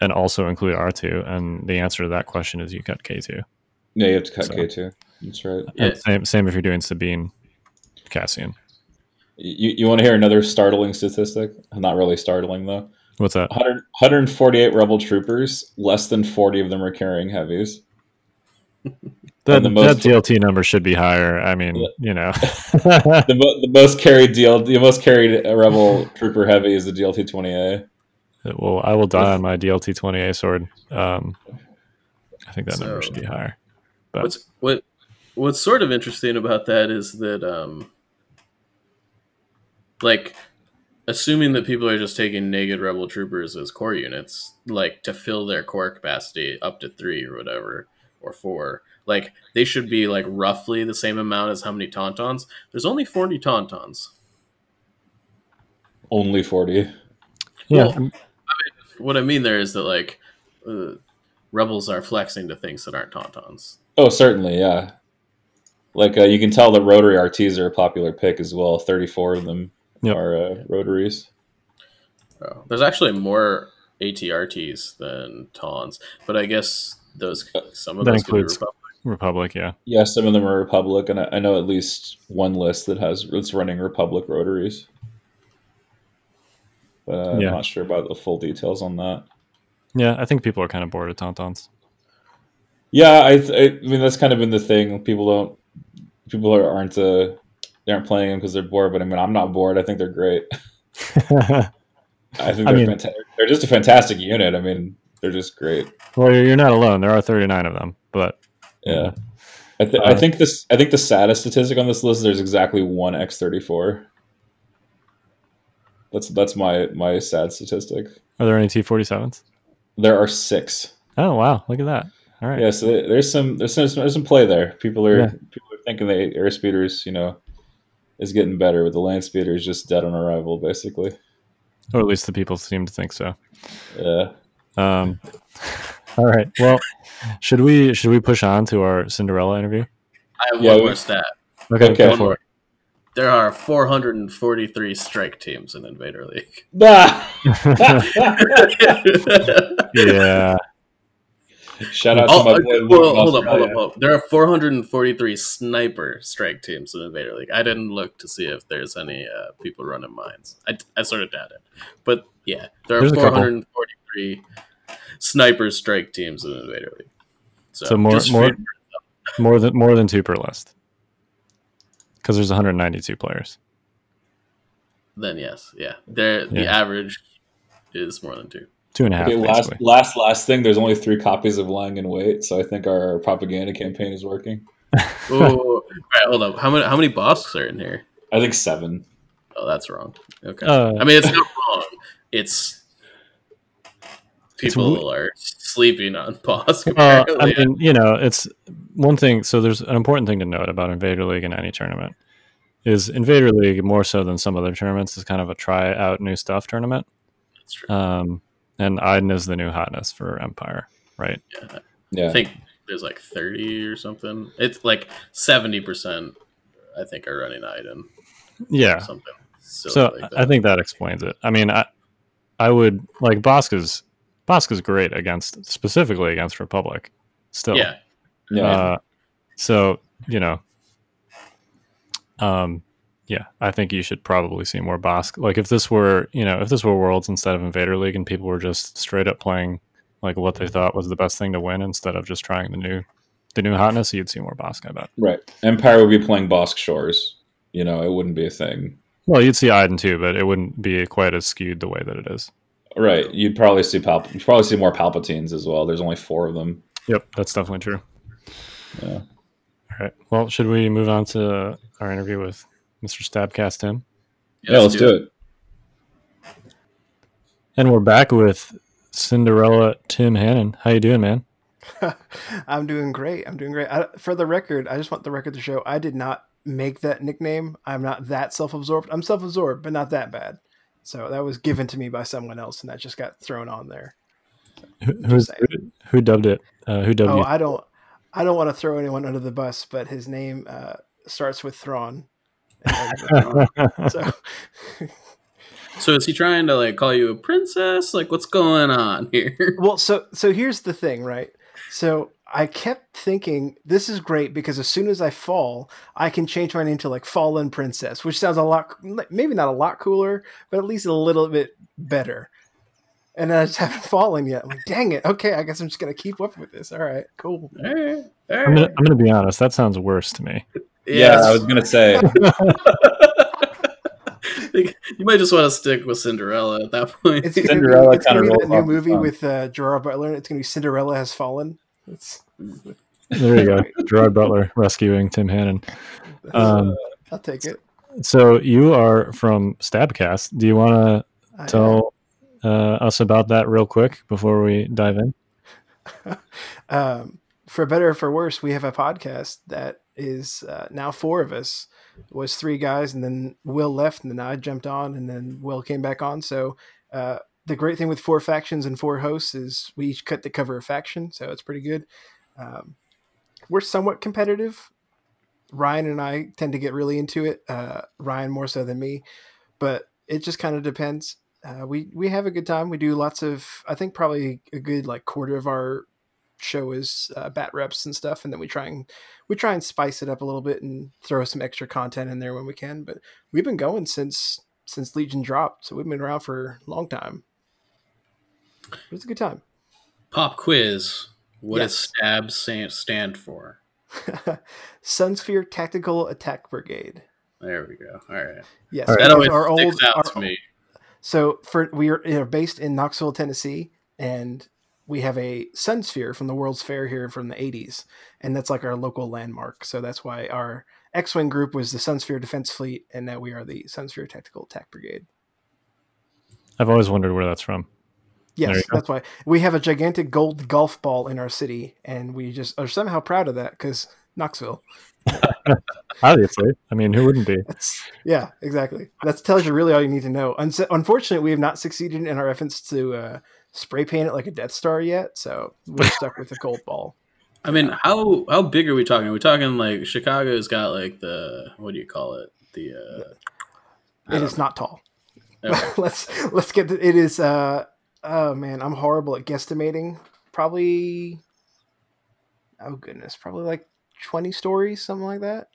and also include R two. And the answer to that question is you cut K two. Yeah, you have to cut So- K2. That's right. Yeah. Same same if you're doing Sabine, Cassian. You, you want to hear another startling statistic? Not really startling, though. What's that? 100, 148 rebel troopers, less than 40 of them are carrying heavies. That, the most- that DLT number should be higher. I mean, Yeah. you know, The, mo- the most carried DL, the most carried rebel trooper heavy is the DLT 20A. well, I will die on my DLT twenty A sword. Um, I think that number should be higher. But- What's what what's sort of interesting about that is that um like assuming that people are just taking naked rebel troopers as core units, like to fill their core capacity up to three or whatever, or four, like they should be like roughly the same amount as how many tauntauns. There's only 40 tauntauns. Only 40. yeah, Well, What I mean there is that like uh, rebels are flexing to things that aren't tauntauns. Oh, certainly, yeah. Like uh, you can tell that rotary RTs are a popular pick as well. 34 of them Yep. are uh, rotaries. Oh, there's actually more ATRTs than Tawns, but I guess those some of That those includes- Republic. Republic. Yeah, Yeah, some of them are Republic, and I, I know at least one list that has it's running Republic rotaries. But uh, Yeah. I'm not sure about the full details on that. yeah. I think people are kind of bored of tauntauns. Yeah, I, th- I mean that's kind of been the thing. People don't, people are, aren't uh, they aren't playing them because they're bored. But I mean, I'm not bored. I think they're great. I think they're mean- fanta- they're just a fantastic unit. I mean, they're just great. well, you're, not alone. There are 39 of them, but Yeah, I, th- I Uh, think this. I think the saddest statistic on this list. Is there's exactly one X34. That's that's my my sad statistic. are there any T47s? There are six. Oh wow, look at that. All right. Yeah, so there's some there's some there's some play there. People are Yeah. people are thinking the air speeders, you know, is getting better, but the land speeder is just dead on arrival, basically. Or at least the people seem to think so. Yeah. Um, all right. Well, should we should we push on to our Cinderella interview? I have Yeah, one we- more stat. Okay, Okay. go for it. There are 443 strike teams in Invader League. Ah! Yeah. Shout out Oh, to my boy. Well, hold up, hold Australia. up, hold up. There are 443 sniper strike teams in Invader League. I didn't look to see if there's any uh, people running mines. I, I sort of doubt it. But yeah, there are There's 443 sniper strike teams in Invader League. So, So more- more- More than more than two per list. Because there's 192 players. then yes, yeah. There, the average is more than two. Two and a half, Okay, last last last thing. There's only three copies of Lying in Wait, so I think our propaganda campaign is working. Oh, all right, hold up. How many how many bosses are in here? I think seven. Oh, that's wrong. Okay. Uh, I mean, it's not wrong. It's It's people w- are sleeping on boss. Uh, I mean, you know, it's one thing. So there's an important thing to note about Invader League in any tournament is Invader League more so than some other tournaments is kind of a try out new stuff tournament. That's true. Um, and Iden is the new hotness for Empire, right? Yeah. Yeah. I think there's like 30 or something. It's like 70%, I think, are running Iden. Yeah. Something So like. I think that explains it. I mean, I I would like Bossk's Bossk's great against specifically against Republic. Still, yeah. yeah. Uh, so you know, um, yeah, I think you should probably see more Bossk. Like if this were, you know, if this were Worlds instead of Invader League, and people were just straight up playing like what they thought was the best thing to win instead of just trying the new the new hotness, you'd see more Bossk. I bet. Right. Empire would be playing Bossk Shores. You know, it wouldn't be a thing. Well, you'd see Iden too, but it wouldn't be quite as skewed the way that it is. Right. You'd probably see Palp- you'd probably see more Palpatines as well. There's only four of them. Yep, that's definitely true. Yeah. All right. Well, should we move on to our interview with Mr. STABcast Tim? Yeah, let's do it. And we're back with Cinderella Tim Hannon. How you doing, man? I'm doing great. I'm doing great. I, for the record, I just want the record to show I did not make that nickname. I'm not that self-absorbed. I'm self-absorbed, but not that bad. So that was given to me by someone else, and that just got thrown on there. Who, who's, saying. who dubbed it? Uh, who dubbed it? Oh, you? I don't, I don't want to throw anyone under the bus, but his name uh, starts with Thrawn. with Thrawn. so So is he trying to like call you a princess? Like what's going on here? well so so here's the thing right so i kept thinking this is great because as soon as i fall i can change my name to like fallen princess which sounds a lot maybe not a lot cooler but at least a little bit better and then i just haven't fallen yet i'm like dang it okay i guess i'm just gonna keep up with this all right cool All right, all I'm gonna. I'm gonna be honest. That sounds worse to me. Yeah, I was gonna say. you might just want to stick with Cinderella at that point. it's gonna Cinderella be, it's kinda be that new movie with uh, gerard butler it's gonna be cinderella has fallen it's, There you go. Gerard Butler rescuing Tim Hannon. Um, i'll take it so you are from STABcast. Do you want to tell uh, us about that real quick before we dive in? um, for better or for worse, we have a podcast that is uh, now four of us. It was three guys, and then Will left, and then I jumped on, and then Will came back on. So uh, the great thing with four factions and four hosts is we each cut the cover of faction, so it's pretty good. Um, we're somewhat competitive. Ryan and I tend to get really into it. Uh, Ryan more so than me, but it just kind of depends. Uh, we we have a good time. We do lots of. I think probably a good like quarter of our show is uh, bat reps and stuff, and then we try and we try and spice it up a little bit and throw some extra content in there when we can. But we've been going since since Legion dropped, so we've been around for a long time. It was a good time. Pop quiz. What does Yes. STAB stand, stand for? Sunsphere Tactical Attack Brigade. There we go. All right. Yes, All right. That always our sticks old, out our, to me. So for we are you know, based in Knoxville, Tennessee, and we have a Sun Sphere from the World's Fair here from the '80s, and that's like our local landmark. So that's why our X-wing group was the Sun Sphere Defense Fleet, and now we are the Sun Sphere Tactical Attack Brigade. I've always wondered where that's from. There Yes, that's why we have a gigantic gold golf ball in our city, and we just are somehow proud of that because Knoxville. Obviously, I mean, who wouldn't be? That's yeah, exactly. That tells you really all you need to know. Unse- Unfortunately, we have not succeeded in our efforts to uh, spray paint it like a Death Star yet, so we're stuck with a gold ball. I mean, how how big are we talking? Are we talking like Chicago's got like the what do you call it? The uh, I It don't not tall. Okay. let's let's get. The, it is. Uh, oh man, I'm horrible at guesstimating. Probably. Oh goodness, probably like 20 stories, something like that.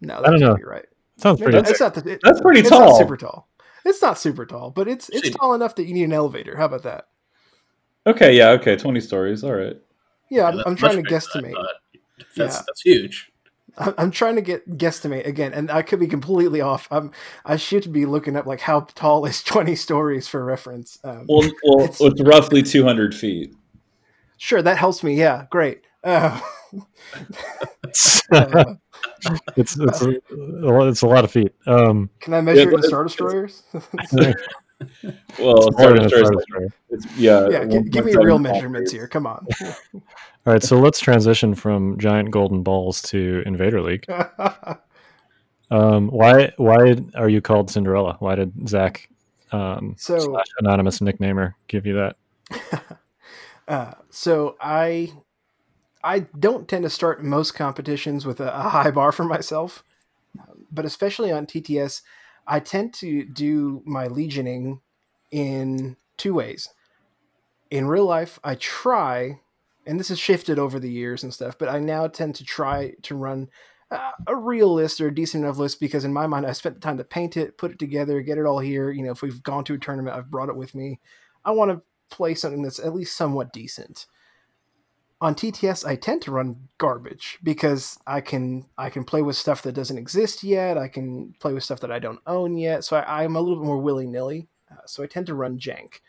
No, that don't can't know. be right. Sounds Maybe pretty. it's not. The, it- That's pretty it's tall. Not super tall. It's not super tall, but it's it's Shit. tall enough that you need an elevator. How about that? Okay, yeah, okay, twenty stories. All right. Yeah, I'm, I'm trying to much bigger than I guesstimate. thought. That's Yeah. that's huge. I- I'm trying to get guesstimate again, and I could be completely off. I'm I should be looking up like how tall is 20 stories for reference. Um, Well, well, It's- it's, roughly two hundred feet. sure, that helps me. Yeah, great. Uh, it's uh, it's it's a, it's a lot of feet. Um, can I measure Yeah, it in Star Destroyers? Well, it's more than a Star Star Destroyers, it's, yeah. yeah, gi- give me real measurements here. Come on. All right, so let's transition from giant golden balls to Invader League. Um, why why are you called Cinderella? Why did Zach um, So- slash anonymous nicknamer give you that? Uh, so I I don't tend to start most competitions with a, a high bar for myself, but especially on TTS, I tend to do my legioning in two ways. In real life, I try, and this has shifted over the years and stuff, but I now tend to try to run a real list or a decent enough list because in my mind, I spent the time to paint it, put it together, get it all here. You know, if we've gone to a tournament, I've brought it with me. I want to play something that's at least somewhat decent. On TTS I tend to run garbage because I can I can play with stuff that doesn't exist yet. I can play with stuff that I don't own yet. So I, am a little bit more willy nilly. Uh, so I tend to run jank.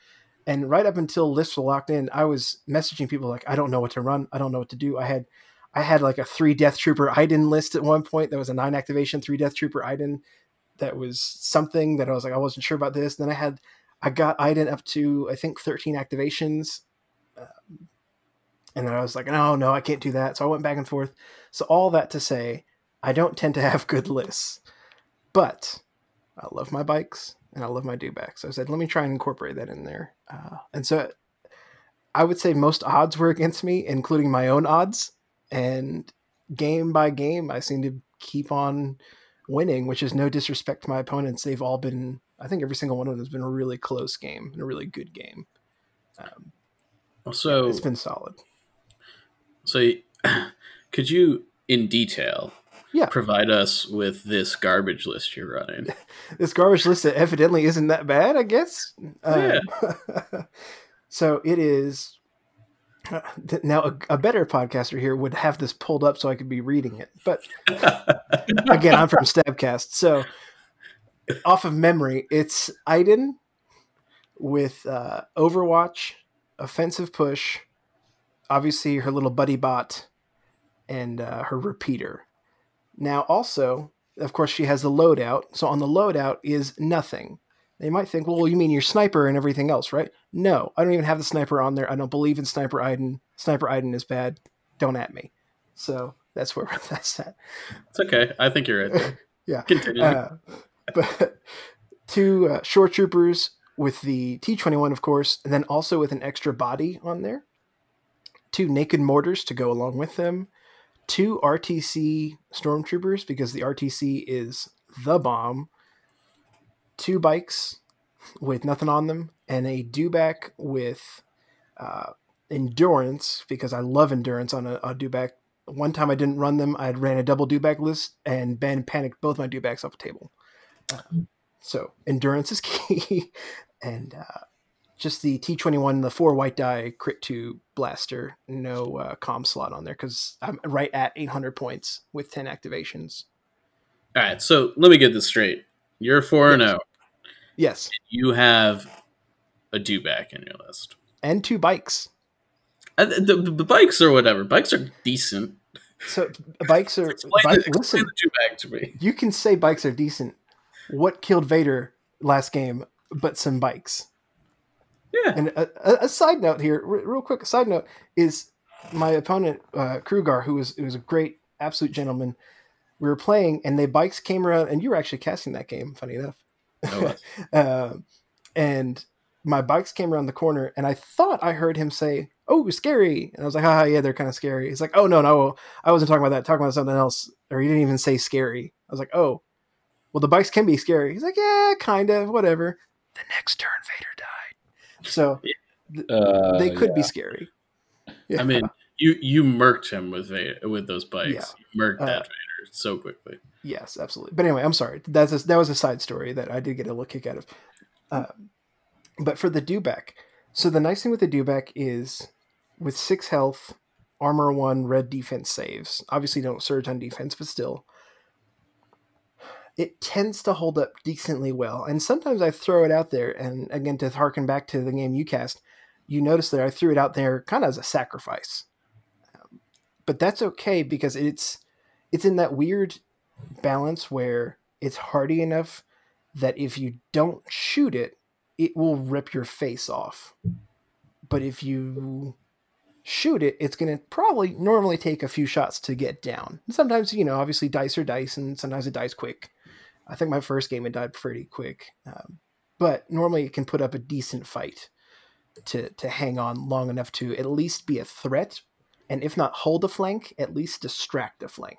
And right up until lists were locked in, I was messaging people like, I don't know what to run. I don't know what to do. I had I had like a three Death Trooper Iden list at one point. That was a nine activation, three Death Trooper Iden. That was something that I was like, I wasn't sure about this. then I had, I got Iden up to I think 13 activations. And then I was like, no, no, I can't do that. So I went back and forth. So all that to say, I don't tend to have good lists, but I love my bikes and I love my dewbacks. So I said, let me try and incorporate that in there. Uh, and so I would say most odds were against me, including my own odds and game by game, I seem to keep on winning, which is no disrespect to my opponents. They've all been, I think every single one of them has been a really close game and a really good game. Um, so it's been solid. So, could you, in detail, yeah. provide us with this garbage list you're running? this garbage list that evidently isn't that bad, I guess. Yeah. Um, so it is now a, a, better podcaster here would have this pulled up so I could be reading it. But again, I'm from STABcast, so off of memory, it's Iden with uh, Overwatch, Offensive Push, obviously her little buddy bot, and uh, her repeater. Now, also, of course, she has the loadout. So on the loadout is nothing. They might think, well, you mean your sniper and everything else, right? No, I don't even have the sniper on there. I don't believe in Sniper Iden. Sniper Iden is bad. Don't at me. So that's where that's at. It's okay. I think you're right there. yeah. Continue. Uh, but two uh, shore troopers with the T21, of course, and then also with an extra body on there. Two naked mortars to go along with them. Two RTC stormtroopers because the RTC is the bomb two bikes with nothing on them and a dewback with uh, endurance because I love endurance on a, a dewback. One time I didn't run them. I ran a double dewback list and Ben panicked both my dewbacks off the table. Uh, so endurance is key, and uh, just the T21, the four white die crit two blaster, no uh, com slot on there because I'm right at 800 points with 10 activations. All right, so let me get this straight. You're four and zero. Yes. You have a dewback in your list and two bikes. Uh, the, the, the, bikes or whatever. Bikes are decent. So bikes are. explain, bike, the, listen, the to me. You can say bikes are decent. What killed Vader last game? But some bikes. Yeah. And a, a, side note here, real quick. A side note is my opponent uh, Krugar, who was who was a great, absolute gentleman. We were playing, and the bikes came around, and you were actually casting that game. Funny enough. Uh, and my bikes came around the corner, and I thought I heard him say, "Oh, scary!" And I was like, "Haha, yeah, they're kind of scary." He's like, "Oh no, no, I wasn't talking about that. Talking about something else." Or he didn't even say scary. I was like, "Oh, well, the bikes can be scary." He's like, "Yeah, kind of, whatever." The next turn, Vader died, so uh, they could yeah. be scary. Yeah. I mean, you you murked him with Vader, with those bikes. Yeah. You murked Uh, that Vader so quickly. Yes, absolutely. But anyway, I'm sorry. That's a, that was a side story that I did get a little kick out of. Uh, but for the dewback, so the nice thing with the dewback is with six health, armor one, red defense saves. Obviously, don't surge on defense, but still, it tends to hold up decently well. And sometimes I throw it out there, and again to harken back to the game you cast, you notice that I threw it out there kind of as a sacrifice. Um, but that's okay because it's it's in that weird balance where it's hardy enough that if you don't shoot it, it will rip your face off. But if you shoot it, it's going to probably normally take a few shots to get down. Sometimes, you know, obviously dice are dice, and sometimes it dies quick. I think my first game it died pretty quick, um, but normally it can put up a decent fight to to hang on long enough to at least be a threat, and if not hold a flank, at least distract a flank.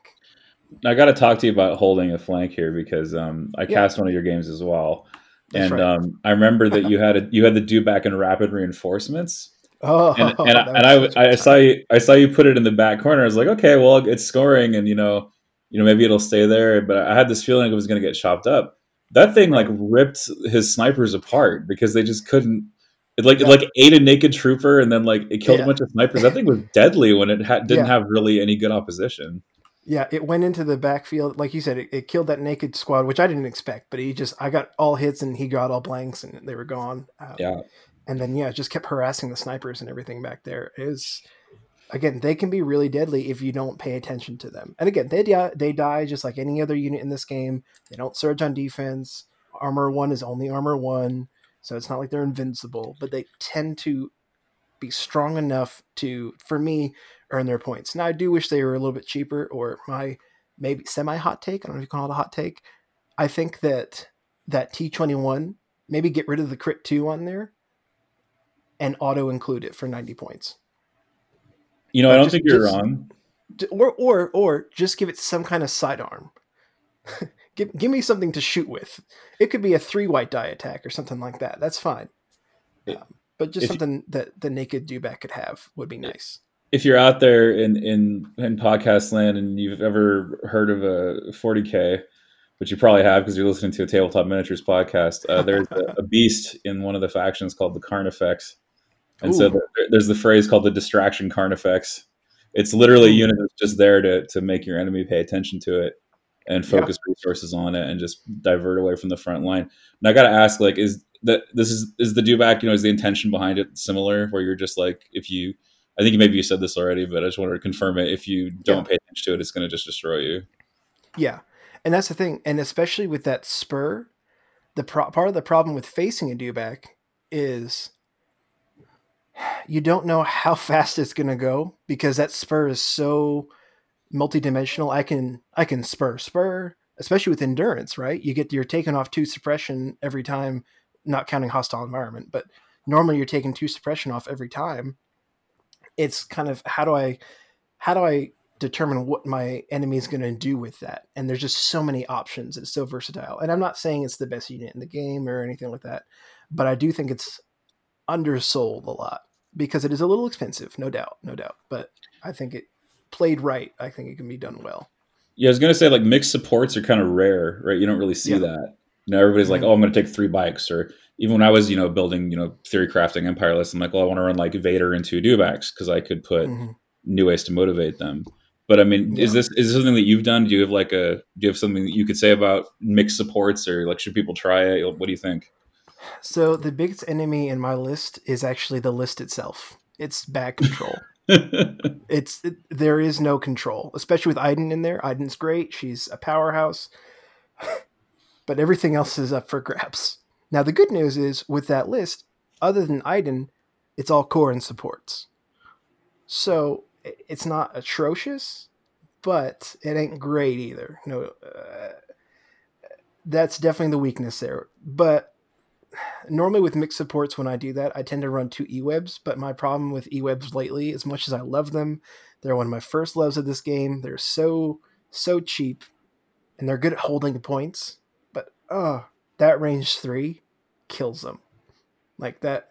I got to talk to you about holding a flank here because um, I Yeah. cast one of your games as well, That's and right. um, I remember that you had a, you had the dewback and rapid reinforcements, Oh, and and, I, and was- I, I saw you I saw you put it in the back corner. I was like, okay, well, it's scoring, and you know, you know, maybe it'll stay there. But I had this feeling it was going to get chopped up. That thing like ripped his snipers apart because they just couldn't It like it like ate a naked trooper and then like it killed Yeah. a bunch of snipers. That thing was deadly when it ha- didn't Yeah. have really any good opposition. Yeah, it went into the backfield, like you said. It, it killed that naked squad, which I didn't expect. But he just, I got all hits and he got all blanks, and they were gone. Um, Yeah. and then yeah, just kept harassing the snipers and everything back there. It was again, they can be really deadly if you don't pay attention to them. And again, they die, they die just like any other unit in this game. They don't surge on defense. Armor one is only armor one, so it's not like they're invincible. But they tend to be strong enough to, for me, earn their points. Now I do wish they were a little bit cheaper, or my maybe semi hot take. I don't know if you call it a hot take. I think that that T twenty one maybe get rid of the crit two on there and auto include it for 90 points. You know, I don't just- think you're just- wrong. Or or or just give it some kind of sidearm. give give me something to shoot with. It could be a three white die attack or something like that. That's fine. It- Um, but just if you- something that the naked dewback could have would be nice. If you're out there in in in podcast land and you've ever heard of a 40k, which you probably have because you're listening to a tabletop miniatures podcast, uh, there's a, a beast in one of the factions called the Carnifex, and so there- there's the phrase called the distraction Carnifex. It's literally a unit that's just there to to make your enemy pay attention to it and Yeah. focus resources on it and just divert away from the front line. And I got to ask, like, is that this is is the dewback? You know, is the intention behind it similar? Where you're just like, if you, I think maybe you said this already, but I just wanted to confirm it. If you don't pay attention to it, it's going to just destroy you. Yeah, and that's the thing, and especially with that spur, the pro- part of the problem with facing a dewback is you don't know how fast it's going to go because that spur is so multidimensional. I can I can spur spur, especially with endurance, right? You get you're taking off two suppression every time, not counting hostile environment, but normally you're taking two suppression off every time. It's kind of how do I how do I determine what my enemy is going to do with that. And there's just so many options. It's so versatile. And I'm not saying it's the best unit in the game or anything like that, but I do think it's undersold a lot because it is a little expensive, no doubt, no doubt. But I think it played right. I think it can be done well. Yeah, I was gonna say like mixed supports are kind of rare, right? You don't really see Yeah. that. You know, everybody's like, Mhm. "Oh, I'm gonna take three bikes," or even when I was, you know, building, you know, theory crafting Empire list, I'm like, "Well, I want to run like Vader and two dewbacks because I could put Mhm. new ways to motivate them." But I mean, is this is this something that you've done? Do you have like a do you have something that you could say about mixed supports, or like should people try it? What do you think? So the biggest enemy in my list is actually the list itself. It's bad control. it's it, there is no control, especially with Iden in there. Iden's great; she's a powerhouse, but everything else is up for grabs. Now, the good news is with that list, other than Iden, it's all core and supports. So it's not atrocious, but it ain't great either. No, uh, that's definitely the weakness there. But normally with mixed supports when I do that, I tend to run two eWebs, but my problem with eWebs lately, as much as I love them, they're one of my first loves of this game. They're so so cheap and they're good at holding points, but oh, that range 3 kills them. Like that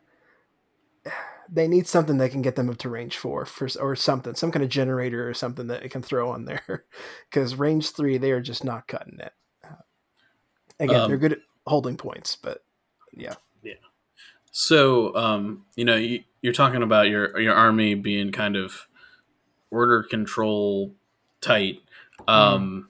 they need something that can get them up to range 4 for or something, some kind of generator or something that it can throw on there cuz range 3 they are just not cutting it. Again, Um, they're good at holding points, but yeah. Yeah. So, um, you know, you, you're talking about your your army being kind of order control tight. Um,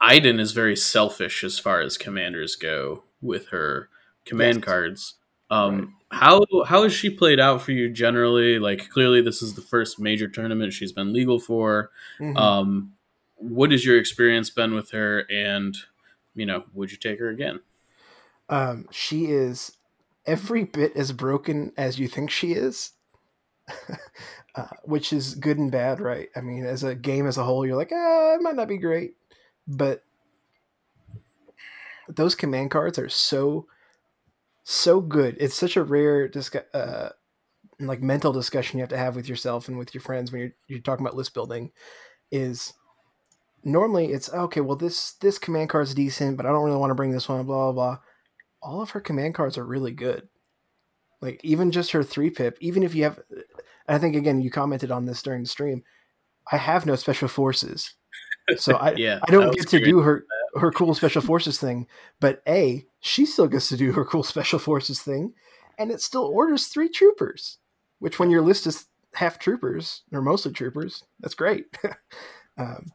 Iden is very selfish as far as commanders go with her command Yes. cards. Um, How how has she played out for you generally? Like, clearly, this is the first major tournament she's been legal for. Mhm. Um, what has your experience been with her? And you know, would you take her again? Um, she is every bit as broken as you think she is, uh, which is good and bad, right? I mean, as a game as a whole, you're like, ah, it might not be great, but those command cards are so so good. It's such a rare discu- uh, like mental discussion you have to have with yourself and with your friends when you're you're talking about list building. Is normally it's okay. Well, this this command card's decent, but I don't really want to bring this one. Blah blah blah. All of her command cards are really good. Like even just her three pip. Even if you have, I think again you commented on this during the stream. I have no special forces, so I Yeah, I don't get to do her her cool special forces thing. But a she still gets to do her cool special forces thing, and it still orders three troopers. Which, when your list is half troopers or mostly troopers, that's great. um,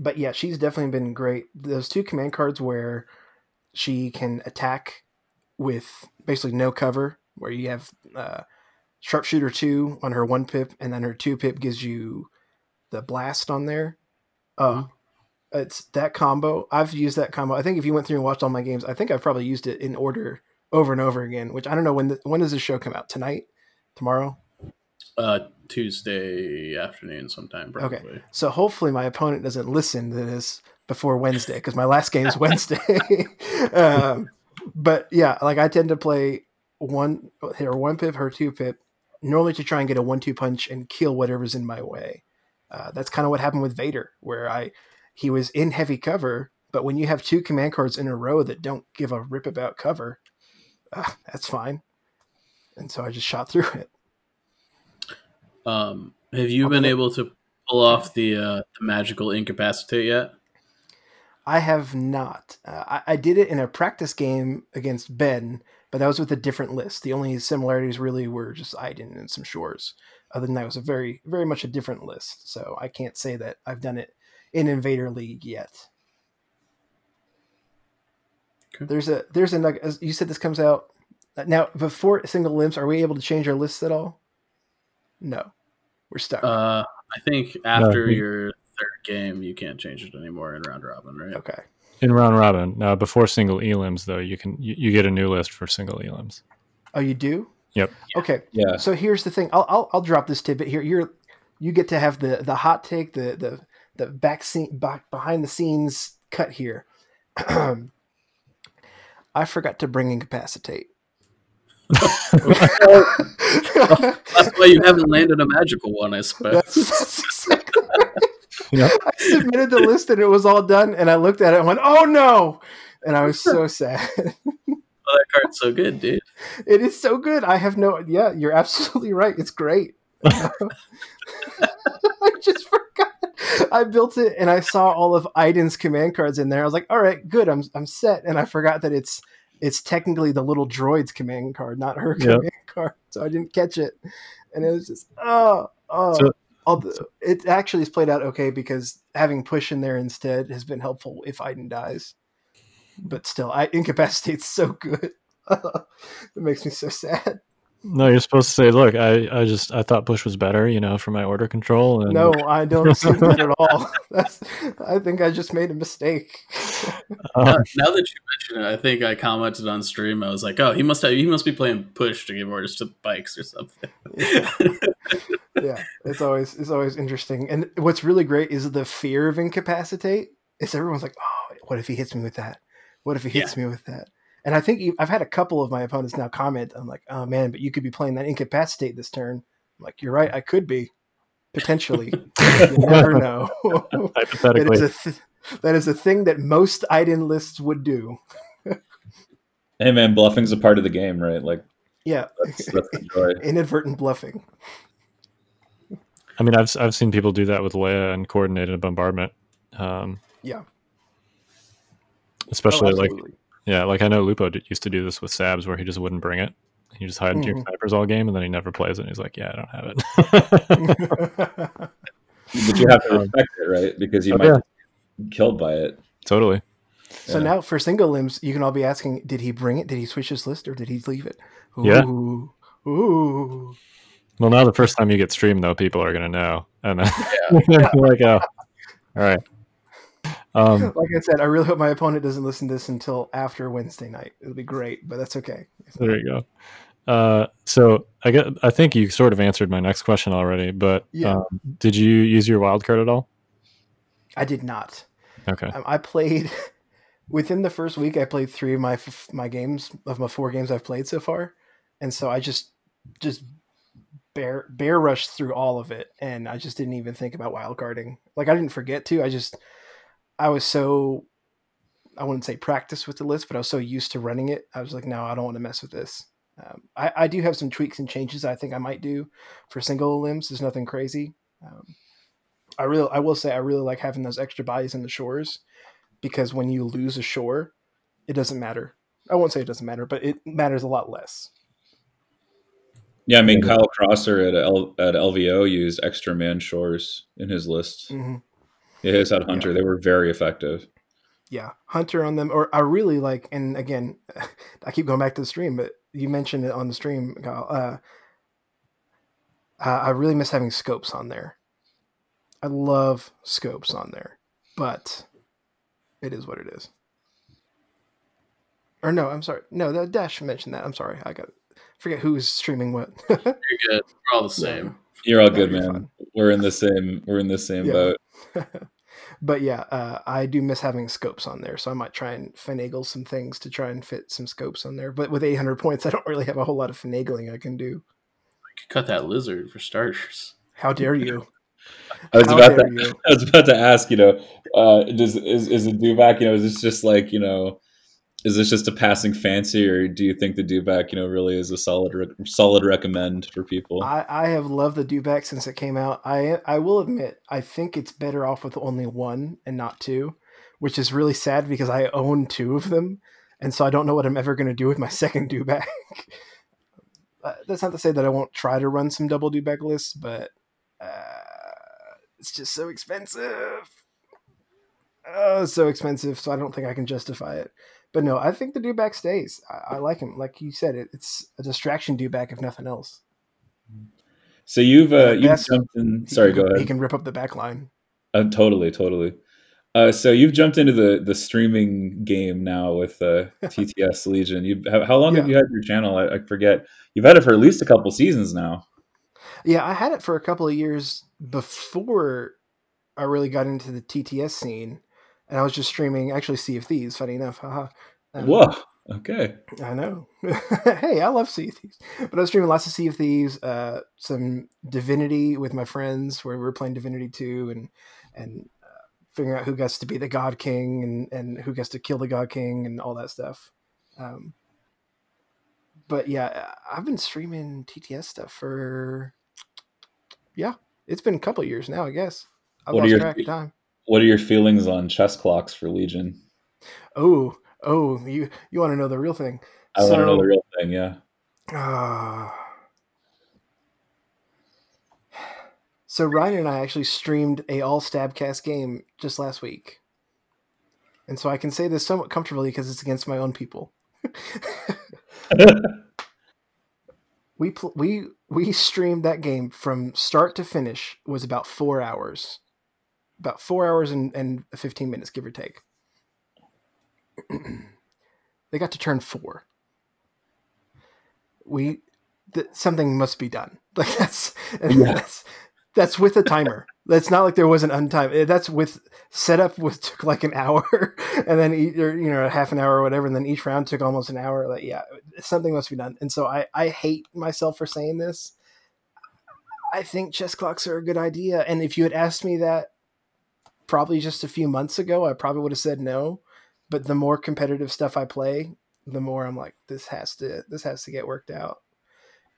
but yeah, she's definitely been great. Those two command cards where she can attack with basically no cover, where you have uh, sharpshooter two on her one pip, and then her two pip gives you the blast on there. Oh, it's that combo. I've used that combo. I think if you went through and watched all my games, I think I've probably used it in order over and over again. Which I don't know when. The, when does this show come out? Tonight? Tomorrow? Uh, Tuesday afternoon sometime. Probably. Okay, so hopefully my opponent doesn't listen to this before Wednesday because my last game is Wednesday. um, but yeah, like I tend to play one her one pip, her two pip, normally to try and get a one two punch and kill whatever's in my way. Uh, that's kind of what happened with Vader, where I he was in heavy cover, but when you have two command cards in a row that don't give a rip about cover, uh, that's fine. And so I just shot through it. Um, have you been able to pull off the, uh, the magical incapacitate yet? I have not. Uh, I, I, did it in a practice game against Ben, but that was with a different list. The only similarities really were just Iden and some shores. Other than that, it was a very, very much a different list. So I can't say that I've done it in Invader League yet. Okay. There's a there's a you said this comes out now before single elims. Are we able to change our lists at all? No, we're stuck. Uh, I think after no, your third game, you can't change it anymore in round robin, right? Okay. In round robin, now before single elims though, you can you, you get a new list for single elims. Oh, you do? Yep. Okay. Yeah. So here's the thing. I'll, I'll I'll drop this tidbit here. You're you get to have the the hot take, the the the back scene back behind the scenes cut here. I forgot to bring incapacitate. That's why you haven't landed a magical one, I suppose. That's, that's I submitted the list and it was all done, and I looked at it and went, "Oh no!" And I was so sad. Oh, that card's so good, dude. It is so good. I have no. Yeah, you're absolutely right. It's great. I just forgot. I built it and I saw all of Iden's command cards in there. I was like, "All right, good. I'm I'm set." And I forgot that it's it's technically the little droid's command card, not her yep. command card. So I didn't catch it, and it was just oh oh. So, Although it actually has played out okay because having push in there instead has been helpful if Iden dies. But still, I incapacitate's so good. it makes me so sad. No, you're supposed to say, "Look, I, I just I thought push was better, you know, for my order control." And... No, I don't see that at all. That's, I think I just made a mistake. Um, now, now, that you mention it, I think I commented on stream. I was like, "Oh, he must have, he must be playing push to give orders to bikes or something." yeah, it's always it's always interesting. And what's really great is the fear of incapacitate. Is everyone's like, "Oh, what if he hits me with that? What if he hits yeah. me with that?" And I think I've had a couple of my opponents now comment, I'm like, oh man, but you could be playing that incapacitate this turn. I'm like, you're right, I could be. Potentially. you never know. that, is a th- that is a thing that most Iden lists would do. hey man, bluffing's a part of the game, right? Like Yeah. That's, that's Inadvertent bluffing. I mean, I've I've seen people do that with Leia and coordinated bombardment. Um, yeah. Especially oh, like yeah, like I know Lupo did, used to do this with Sabs where he just wouldn't bring it. He just hide mm-hmm. two snipers all game and then he never plays it. And he's like, yeah, I don't have it. but you have to respect it, right? Because you oh, might yeah. be killed by it. Totally. So yeah. now for single elims, you can all be asking, did he bring it? Did he switch his list or did he leave it? Ooh, yeah. Ooh. Well, now the first time you get streamed, though, people are going to know. And then yeah. like, oh, all right. Um, like I said, I really hope my opponent doesn't listen to this until after Wednesday night. It'll be great, but that's okay. There you go. Uh, so I get, I think you sort of answered my next question already, but yeah. Um, did you use your wild card at all? I did not. Okay. Um, I played within the first week. I played three of my my games of my four games I've played so far, and so I just just bear bear rushed through all of it, and I just didn't even think about wild carding. Like I didn't forget to. I just I was so I wouldn't say practice with the list, but I was so used to running it. I was like, no, I don't want to mess with this. Um, I, I, do have some tweaks and changes I think I might do for single elims. There's nothing crazy. Um, I really, I will say, I really like having those extra bodies in the shores because when you lose a shore, it doesn't matter. I won't say it doesn't matter, but it matters a lot less. Yeah, I mean Kyle Crosser at L, at LVO used extra man shores in his list. hmm Yeah, his had Hunter. They were very effective. Yeah, Hunter on them, or I really like. And again, I keep going back to the stream, but you mentioned it on the stream, Kyle. Uh, I I really miss having scopes on there. I love scopes on there, but it is what it is. Or no, I'm sorry. No, the Dash mentioned that. I'm sorry. I got forget who's streaming what. You're good. We're all the same. You're all good, man. fun. We're in the same. We're in the same Yeah. boat. but yeah, uh, I do miss having scopes on there, so I might try and finagle some things to try and fit some scopes on there. But with 800 points, I don't really have a whole lot of finagling I can do. You could cut that lizard for starters. How dare you? I was How about dare to. you? I was about to ask. You know, uh, does is is a dewback? You know, is this just like you know, is this just a passing fancy, or do you think the dewback, you know, really is a solid re- solid recommend for people? I, I have loved the dewback since it came out. I I will admit I think it's better off with only one and not two, which is really sad because I own two of them, and so I don't know what I'm ever going to do with my second dewback. uh, that's not to say that I won't try to run some double dewback lists, but uh, it's just so expensive. Oh, so expensive, so I don't think I can justify it. But no, I think the dewback stays. I, I like him. Like you said, it, it's a distraction dewback if nothing else. so you've uh, you've jumped in. Sorry, can- go He ahead. can rip up the back line. Uh, totally, totally. Uh, so you've jumped into the the streaming game now with uh, TTS Legion. You how, how long have you had your channel? I, I forget. You've had it for at least a couple seasons now. Yeah, I had it for a couple of years before I really got into the TTS scene, and I was just streaming actually Sea of Thieves. Funny enough, haha. Um, Whoa. Okay. I know. hey, I love Sea of Thieves, but I was streaming lots of Sea of Thieves, uh, some Divinity with my friends, where we were playing Divinity two, and and uh, figuring out who gets to be the God King and and who gets to kill the God King and all that stuff. Um, but yeah, I've been streaming TTS stuff for yeah, it's been a couple of years now, I guess. I What lost your- track of time. What are your feelings on chess clocks for Legion? Oh, oh, you you want to know the real thing? I want to know So- the real thing. Yeah. Ah. So Ryan and I actually streamed a all stabcast game just last week, and so I can say this somewhat comfortably because it's against my own people. we pl- we we streamed that game from start to finish was about four hours, about four hours and, and fifteen minutes, give or take. they got to turn four we th- something must be done. Like that's Yeah. that's that's with a timer. That's not like there was an untime. eh, That's with setup was took like an hour, and then e- or, you know half an hour or whatever, and then each round took almost an hour. Like yeah, something must be done. And so I I hate myself for saying this. I think chess clocks are a good idea, and if you had asked me that probably just a few months ago, I probably would have said no. But the more competitive stuff I play, the more I'm like, this has to this has to get worked out.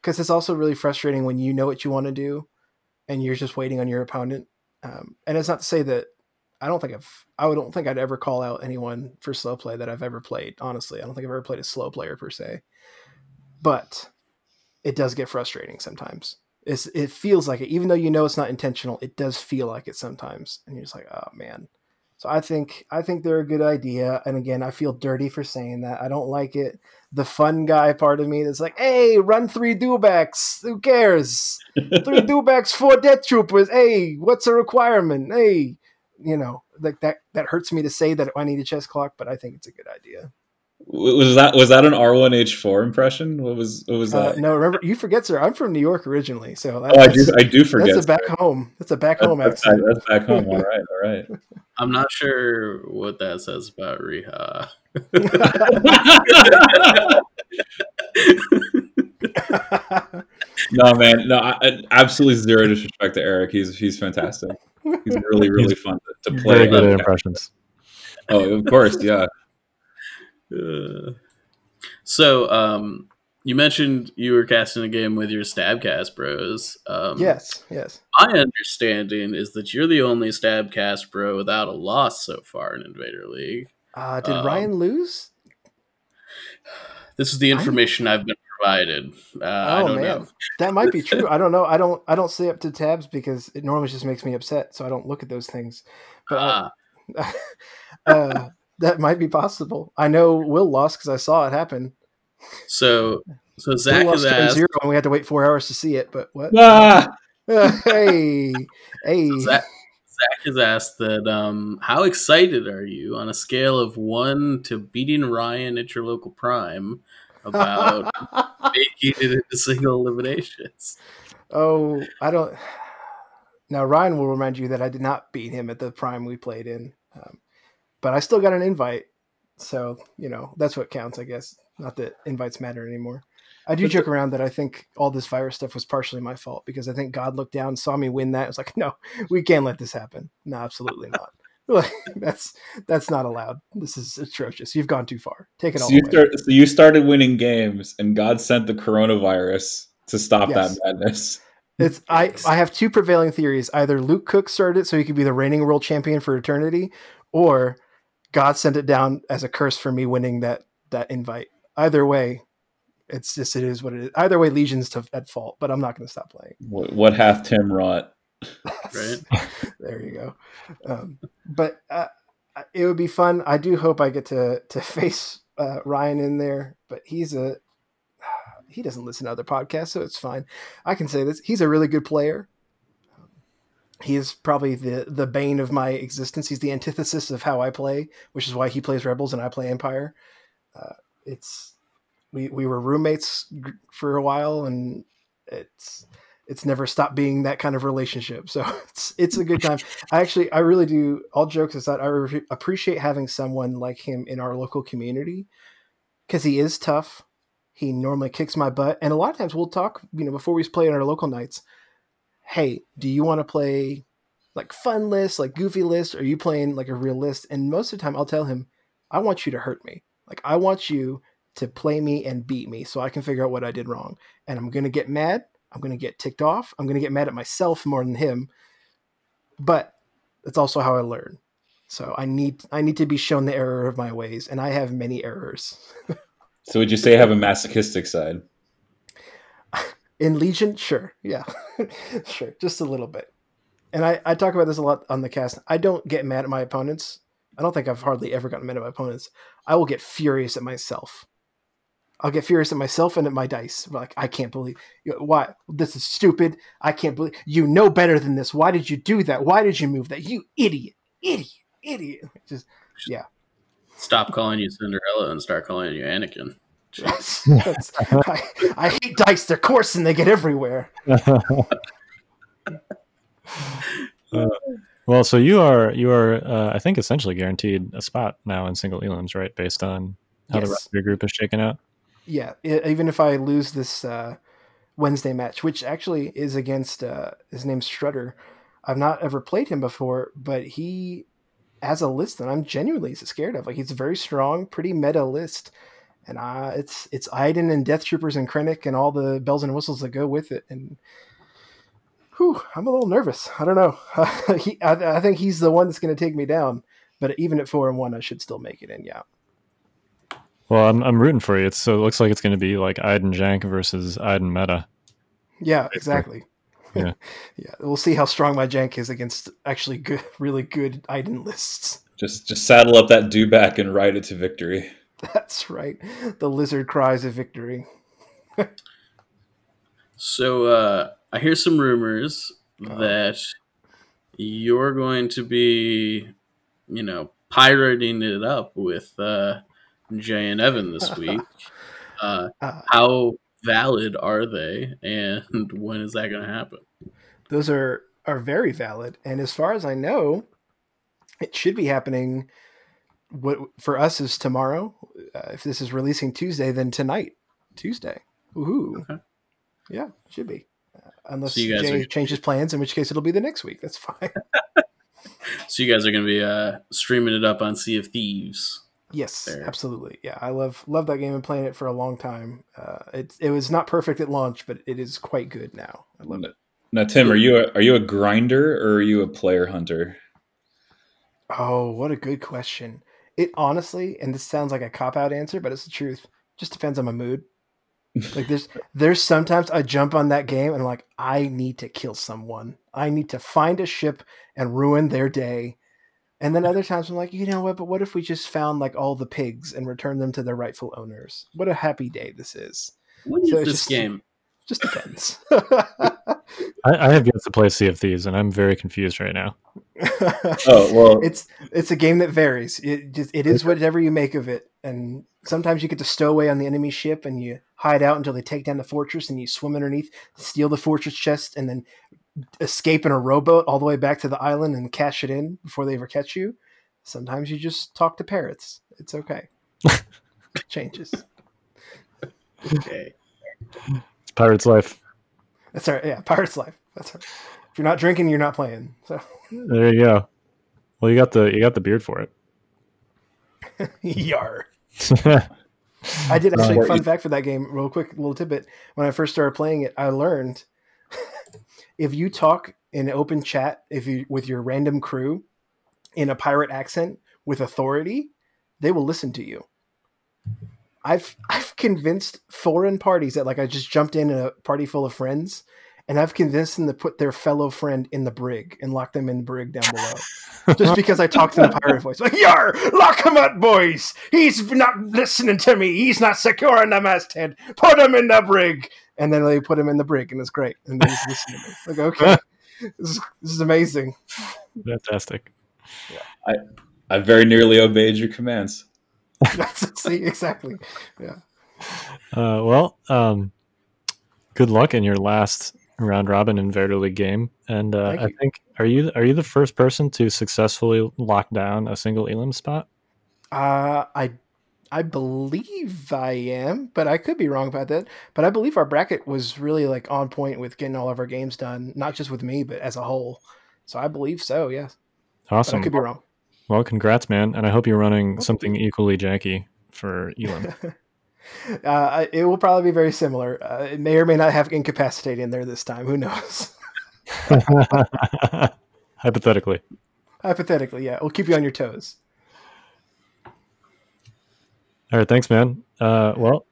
Because it's also really frustrating when you know what you want to do, and you're just waiting on your opponent. Um, and it's not to say that I don't think I've I don't think I'd ever call out anyone for slow play that I've ever played. Honestly, I don't think I've ever played a slow player per se. But it does get frustrating sometimes. It's, it feels like it, even though you know it's not intentional. It does feel like it sometimes, and you're just like, oh man. So I think I think they're a good idea. And again, I feel dirty for saying that. I don't like it. The fun guy part of me that's like, hey, run three dewbacks. Who cares? Three dewbacks, four death troopers. Hey, what's a requirement? Hey, you know, like that that hurts me to say that I need a chess clock, but I think it's a good idea. Was that was that an R one H four impression? What was what was Uh, that? no, remember you forget, sir. I'm from New York originally, so oh, I do I do forget. That's a back sorry. home. That's a back That's, home that's, back, accent. that's back home. All right, all right. I'm not sure what that says about Riha. No, man, no, I, I- absolutely zero disrespect to Eric. He's he's fantastic. He's really really fun to, to play. Very good impressions. Oh, of course, yeah. Uh, so, um, you mentioned you were casting a game with your Stabcast bros. Um, yes, yes. My understanding is that you're the only Stabcast bro without a loss so far in Invader League. Uh, did Um, Ryan lose? This is the information I've been provided. Uh, I Oh don't man, know. that might be true. I don't know. I don't. I don't stay up to tabs because it normally just makes me upset, so I don't look at those things. But I- Ah, uh, that might be possible. I know Will lost because I saw it happen. so so Will Zach lost has asked. zero, and we had to wait four hours to see it. But what? Ah! hey, hey. Zach, Zach has asked that um, how excited are you on a scale of one to beating Ryan at your local prime about making it into single eliminations? oh, I don't. Now Ryan will remind you that I did not beat him at the prime we played in, um, but I still got an invite. So you know that's what counts, I guess. Not that invites matter anymore. I do But joke around that I think all this virus stuff was partially my fault because I think God looked down, saw me win that. It was like, no, we can't let this happen. No, absolutely not. Like, that's that's not allowed. This is atrocious. You've gone too far. Take it all you, start, so you started winning games, and God sent the coronavirus to stop Yes. that madness. It's I I have two prevailing theories. Either Luke Cook started it so he could be the reigning world champion for eternity, or God sent it down as a curse for me winning that that invite. Either way, it's just it is what it is. Either way, Legion's to, at fault, but I'm not going to stop playing. What, what hath Tim wrought? Right. there you go. Um, but uh, it would be fun. I do hope I get to to face uh, Ryan in there, but he's a he doesn't listen to other podcasts, so it's fine. I can say this: he's a really good player. He is probably the the bane of my existence. He's the antithesis of how I play, which is why he plays Rebels and I play Empire. Uh, it's we we were roommates for a while, and it's it's never stopped being that kind of relationship. So it's it's a good time. I actually I really do. All jokes aside, I re- appreciate having someone like him in our local community because he is tough. He normally kicks my butt, and a lot of times we'll talk. You know, before we play on our local nights. Hey, do you want to play like fun lists, like goofy lists? Or are you playing like a real list? And most of the time, I'll tell him, I want you to hurt me. Like I want you to play me and beat me, so I can figure out what I did wrong. And I'm gonna get mad. I'm gonna get ticked off. I'm gonna get mad at myself more than him. But that's also how I learn. So I need I need to be shown the error of my ways, and I have many errors. So would you say I have a masochistic side? In Legion, sure, yeah, sure, just a little bit. And I, I talk about this a lot on the cast. I don't get mad at my opponents. I don't think I've hardly ever gotten mad at my opponents. I will get furious at myself. I'll get furious at myself and at my dice. Like I can't believe why this is stupid. I can't believe you know better than this. Why did you do that? Why did you move that? You idiot, idiot, idiot. Just yeah. Stop calling you Cinderella and start calling you Anakin. Yes, I, I hate dice. They're coarse and they get everywhere. well, so you are you are uh, I think essentially guaranteed a spot now in single elims, right? Based on how the rest of your group is shaken out. Yeah, e- even if I lose this uh, Wednesday match, which actually is against uh, his name's Strutter. I've not ever played him before, but he has a list that I'm genuinely scared of. Like he's a very strong, pretty meta list, and uh, it's it's Iden and Death Troopers and Krennic and all the bells and whistles that go with it. And whew, I'm a little nervous. I don't know. he, I, I think he's the one that's going to take me down. But even at four and one, I should still make it in. Yeah. Well, I'm I'm rooting for you. It's, so it looks like it's going to be like Iden Jank versus Iden Meta. Yeah, exactly. Yeah. yeah, we'll see how strong my jank is against actually good, really good Iden lists. Just just saddle up that dewback and ride it to victory. That's right. The lizard cries of victory. So uh, I hear some rumors Oh. that you're going to be, you know, pirating it up with uh, Jay and Evan this week. uh, Uh, how valid are they, and when is that going to happen? those are are very valid, and as far as I know, it should be happening. What for us is tomorrow. Uh, if this is releasing Tuesday, then tonight, Tuesday. Woohoo! Okay. Yeah, should be. Uh, unless So you guys Jay are- changes plans, in which case it'll be the next week. That's fine. So you guys are going to be uh, streaming it up on Sea of Thieves. Yes, there. absolutely. Yeah, I love love that game and playing it for a long time. Uh, it it was not perfect at launch, but it is quite good now. I love it. Now, Tim, are you a, are you a grinder or are you a player hunter? Oh, what a good question. It honestly, and this sounds like a cop out answer, but it's the truth. Just depends on my mood. Like there's there's sometimes I jump on that game and I'm like, I need to kill someone. I need to find a ship and ruin their day. And then other times I'm like, you know what? But what if we just found like all the pigs and returned them to their rightful owners? What a happy day this is. What is So it's this just- game? Just depends. I, I have yet to play Sea of Thieves, and I'm very confused right now. Oh well, it's it's a game that varies. It just it is whatever you make of it. And sometimes you get to stow away on the enemy ship and you hide out until they take down the fortress and you swim underneath, steal the fortress chest, and then escape in a rowboat all the way back to the island and cash it in before they ever catch you. Sometimes you just talk to parrots. It's okay. It changes. Okay. It's Pirate's Life. That's right. Yeah, pirate's life. That's all right. If you're not drinking, you're not playing. So There you go. Well, you got the you got the beard for it. yar. I did actually fun fact for that game, real quick little tidbit. When I first started playing it, I learned if you talk in open chat, if you with your random crew in a pirate accent with authority, they will listen to you. I've I've convinced foreign parties that like I just jumped in a party full of friends, and I've convinced them to put their fellow friend in the brig and lock them in the brig down below just because I talked in a pirate voice. Like, Yar, lock him up, boys. He's not listening to me. He's not secure in the masthead. Put him in the brig. And then they put him in the brig, and it's great. And then he's listening to me. Like, okay, this is, this is amazing. Fantastic. I I very nearly obeyed your commands. That's, see, exactly. Yeah. Uh, well, um, good luck in your last round robin Invader League game. And uh, I think are you are you the first person to successfully lock down a single Elim spot? Uh, I I believe I am, but I could be wrong about that. But I believe our bracket was really like on point with getting all of our games done, not just with me, but as a whole. So I believe so, yes. But Awesome. I could be wrong. Well, congrats, man. And I hope you're running something equally janky for Elim. Uh, it will probably be very similar. Uh, it may or may not have incapacitate in there this time. Who knows? Hypothetically. Hypothetically, yeah. We'll keep you on your toes. All right, thanks, man. Uh, well,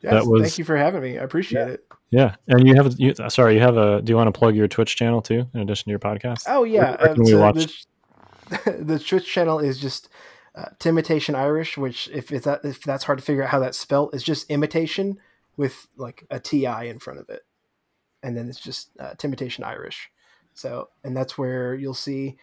Yes, That was- thank you for having me. I appreciate it. yeah, and you have you, sorry, you have a. Do you want to plug your Twitch channel too, in addition to your podcast? Oh yeah, Where can we so watch? The, the Twitch channel is just uh, Timitation Irish, which if it's that if that's hard to figure out how that's spelled, it's just imitation with like a ti in front of it, and then it's just uh, Timitation Irish. So, and that's where you'll see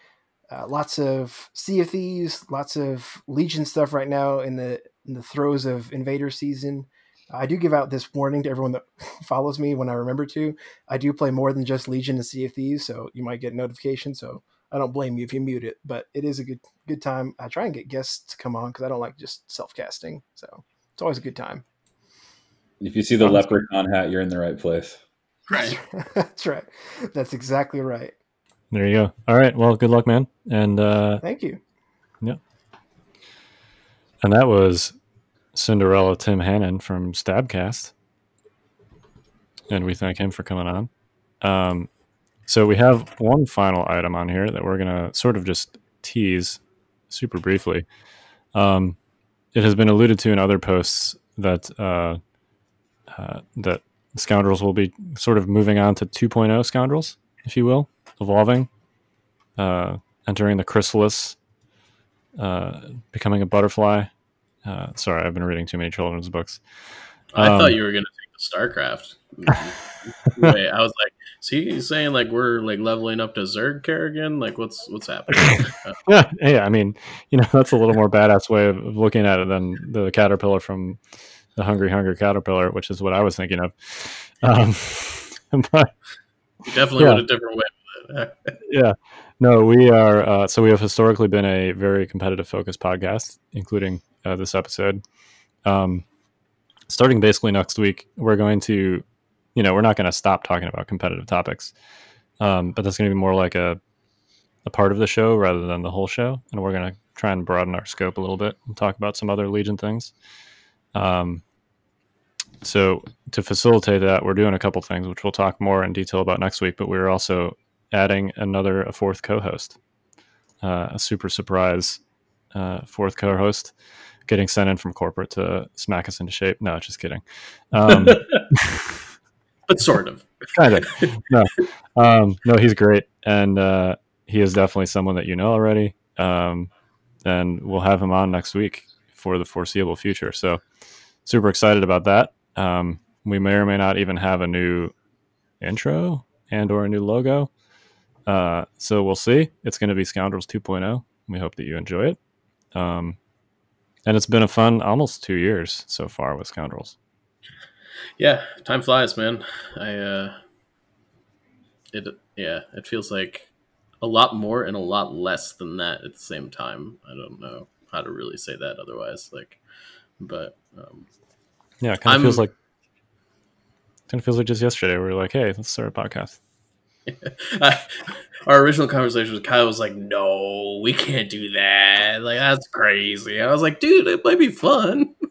uh, lots of Sea of Thieves, lots of Legion stuff right now in the in the throes of Invader season. I do give out this warning to everyone that follows me when I remember to. I do play more than just Legion and Sea of Thieves, so you might get notifications. So I don't blame you if you mute it, but it is a good good time. I try and get guests to come on because I don't like just self casting, so it's always a good time. If you see the leprechaun hat, you're in the right place. Right. That's right. That's exactly right. There you go. All right. Well, good luck, man. And uh, Thank you. Yeah. And that was Cinderella Tim Hannon from Stabcast, and we thank him for coming on. Um, so we have one final item on here that we're gonna sort of just tease super briefly. Um, it has been alluded to in other posts that uh, uh, that scoundrels will be sort of moving on to 2.0 scoundrels, if you will, evolving, uh, entering the chrysalis, uh, becoming a butterfly. Uh, sorry, I've been reading too many children's books. I Um, thought you were gonna StarCraft. Wait, I was like, so he's saying like we're like leveling up to Zerg Kerrigan? Like what's what's happening? Yeah, yeah. I mean, you know, that's a little more badass way of of looking at it than the caterpillar from the Hungry Hunger Caterpillar, which is what I was thinking of. Um, but definitely Yeah. went a different way yeah, no, we are. Uh, so we have historically been a very competitive focused podcast, including uh, this episode. Um, starting basically next week, we're going to, you know, we're not going to stop talking about competitive topics, um, but that's going to be more like a a part of the show rather than the whole show, and we're going to try and broaden our scope a little bit and talk about some other Legion things. Um, so to facilitate that, we're doing a couple things, which we'll talk more in detail about next week. But we're also adding another, a fourth co-host, uh, a super surprise uh, fourth co-host. Getting sent in from corporate to smack us into shape. No, just kidding. Um, but sort of. kind of. No, um, no, he's great, and uh, he is definitely someone that you know already. Um, and we'll have him on next week for the foreseeable future. So, super excited about that. Um, we may or may not even have a new intro and or a new logo. Uh, so we'll see. It's going to be Scoundrels 2.0. We hope that you enjoy it. Um, and it's been a fun almost two years so far with Scoundrels. Yeah, time flies, man. I uh, it yeah, it feels like a lot more and a lot less than that at the same time. I don't know how to really say that otherwise. Like, but um, Yeah, it kind of feels like kind of feels like just yesterday. We were like, "Hey, let's start a podcast." I, our original conversation with Kyle was like, "No, we can't do that. Like, that's crazy." I was like, "Dude, it might be fun."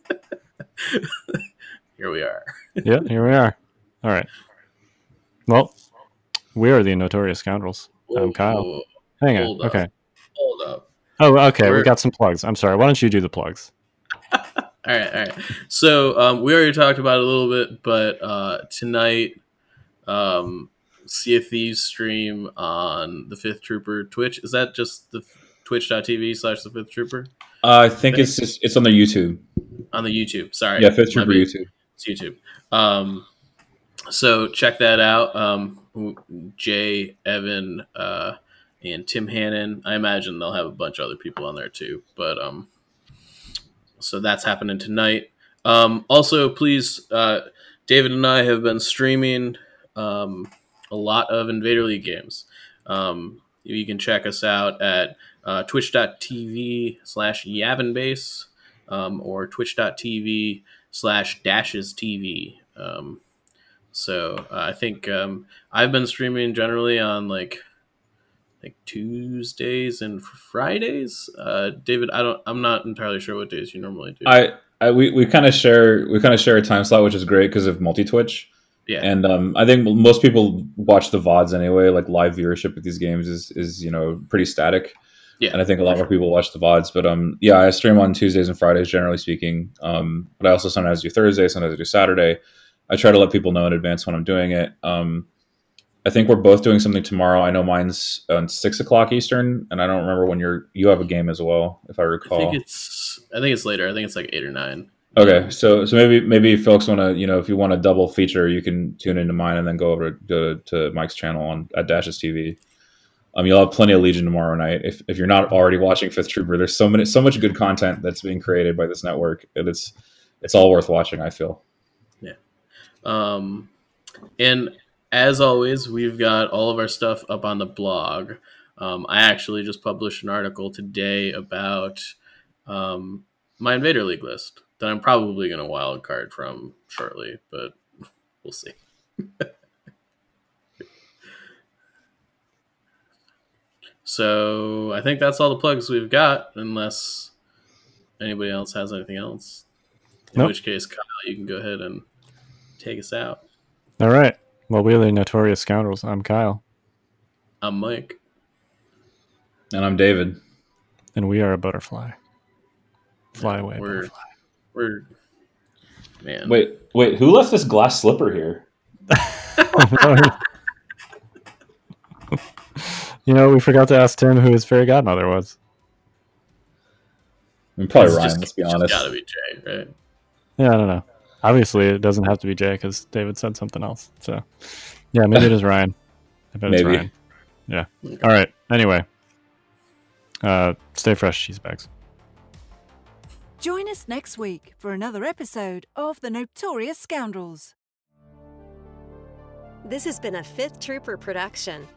Here we are. yeah, here we are. All right. Well, we are the Notorious Scoundrels. I'm Kyle. Whoa, Hang on. Up. Okay. Hold up. Oh, okay. We We're- got some plugs. I'm sorry. Why don't you do the plugs? All right, all right. So um, we already talked about it a little bit, but uh, tonight, um, Sea of Thieves stream on the Fifth Trooper Twitch. Is that just the twitch.tv slash the Fifth Trooper Uh, I think it's just, it's on the YouTube. on the YouTube? Sorry, Yeah, Fifth Trooper. YouTube. It's YouTube. Um, so check that out. Um, Jay, Evan, uh, and Tim Hannon. I imagine they'll have a bunch of other people on there too. But um, so that's happening tonight. Um, also, please, uh, David and I have been streaming um, a lot of Invader League games. Um, you can check us out at uh, twitch.tv slash yavinbase um, or twitch.tv slash dashes TV. Um, so uh, I think um, I've been streaming generally on like like Tuesdays and Fridays. Uh, David, I don't. I'm not entirely sure what days you normally do. I, I we, we kind of share we kind of share a time slot, which is great because of multi Twitch. Yeah, And um, I think most people watch the VODs anyway. Like live viewership with these games is is you know pretty static. yeah. and I think a lot more people watch the VODs. But um, yeah, I stream on Tuesdays and Fridays, generally speaking. Um, but I also sometimes do Thursday, sometimes I do Saturday. I try to let people know in advance when I'm doing it. Um, I think we're both doing something tomorrow. I know mine's on six o'clock Eastern, and I don't remember when you're you have a game as well, if I recall. I think it's. I think it's later. I think it's like eight or nine. Okay, so so maybe maybe folks want to you know if you want a double feature, you can tune into mine and then go over to, to Mike's channel on at Dashes TV. Um, you'll have plenty of Legion tomorrow night. If, if you're not already watching Fifth Trooper, there's so many so much good content that's being created by this network, and it's it's all worth watching. I feel. Yeah, um, and as always, we've got all of our stuff up on the blog. Um, I actually just published an article today about um, my Invader League list that I'm probably going to wild card from shortly, but we'll see. so I think that's all the plugs we've got, unless anybody else has anything else. In Nope. which case, Kyle, you can go ahead and take us out. All right. Well, we're the Notorious Scoundrels. I'm Kyle, I'm Mike. And I'm David. and we are a butterfly. Fly away, We're butterfly. We're man. Wait, wait, who left this glass slipper here? you know, we forgot to ask Tim who his fairy godmother was. I mean, probably It's Ryan. just- let's be it's honest. Gotta be Jay, right? Yeah, I don't know. Obviously, it doesn't have to be Jay because David said something else. So, yeah, maybe it is Ryan. I bet it's Maybe. Ryan. Yeah. All right. Anyway, uh, stay fresh, cheese bags. Join us next week for another episode of The Notorious Scoundrels. This has been a Fifth Trooper production.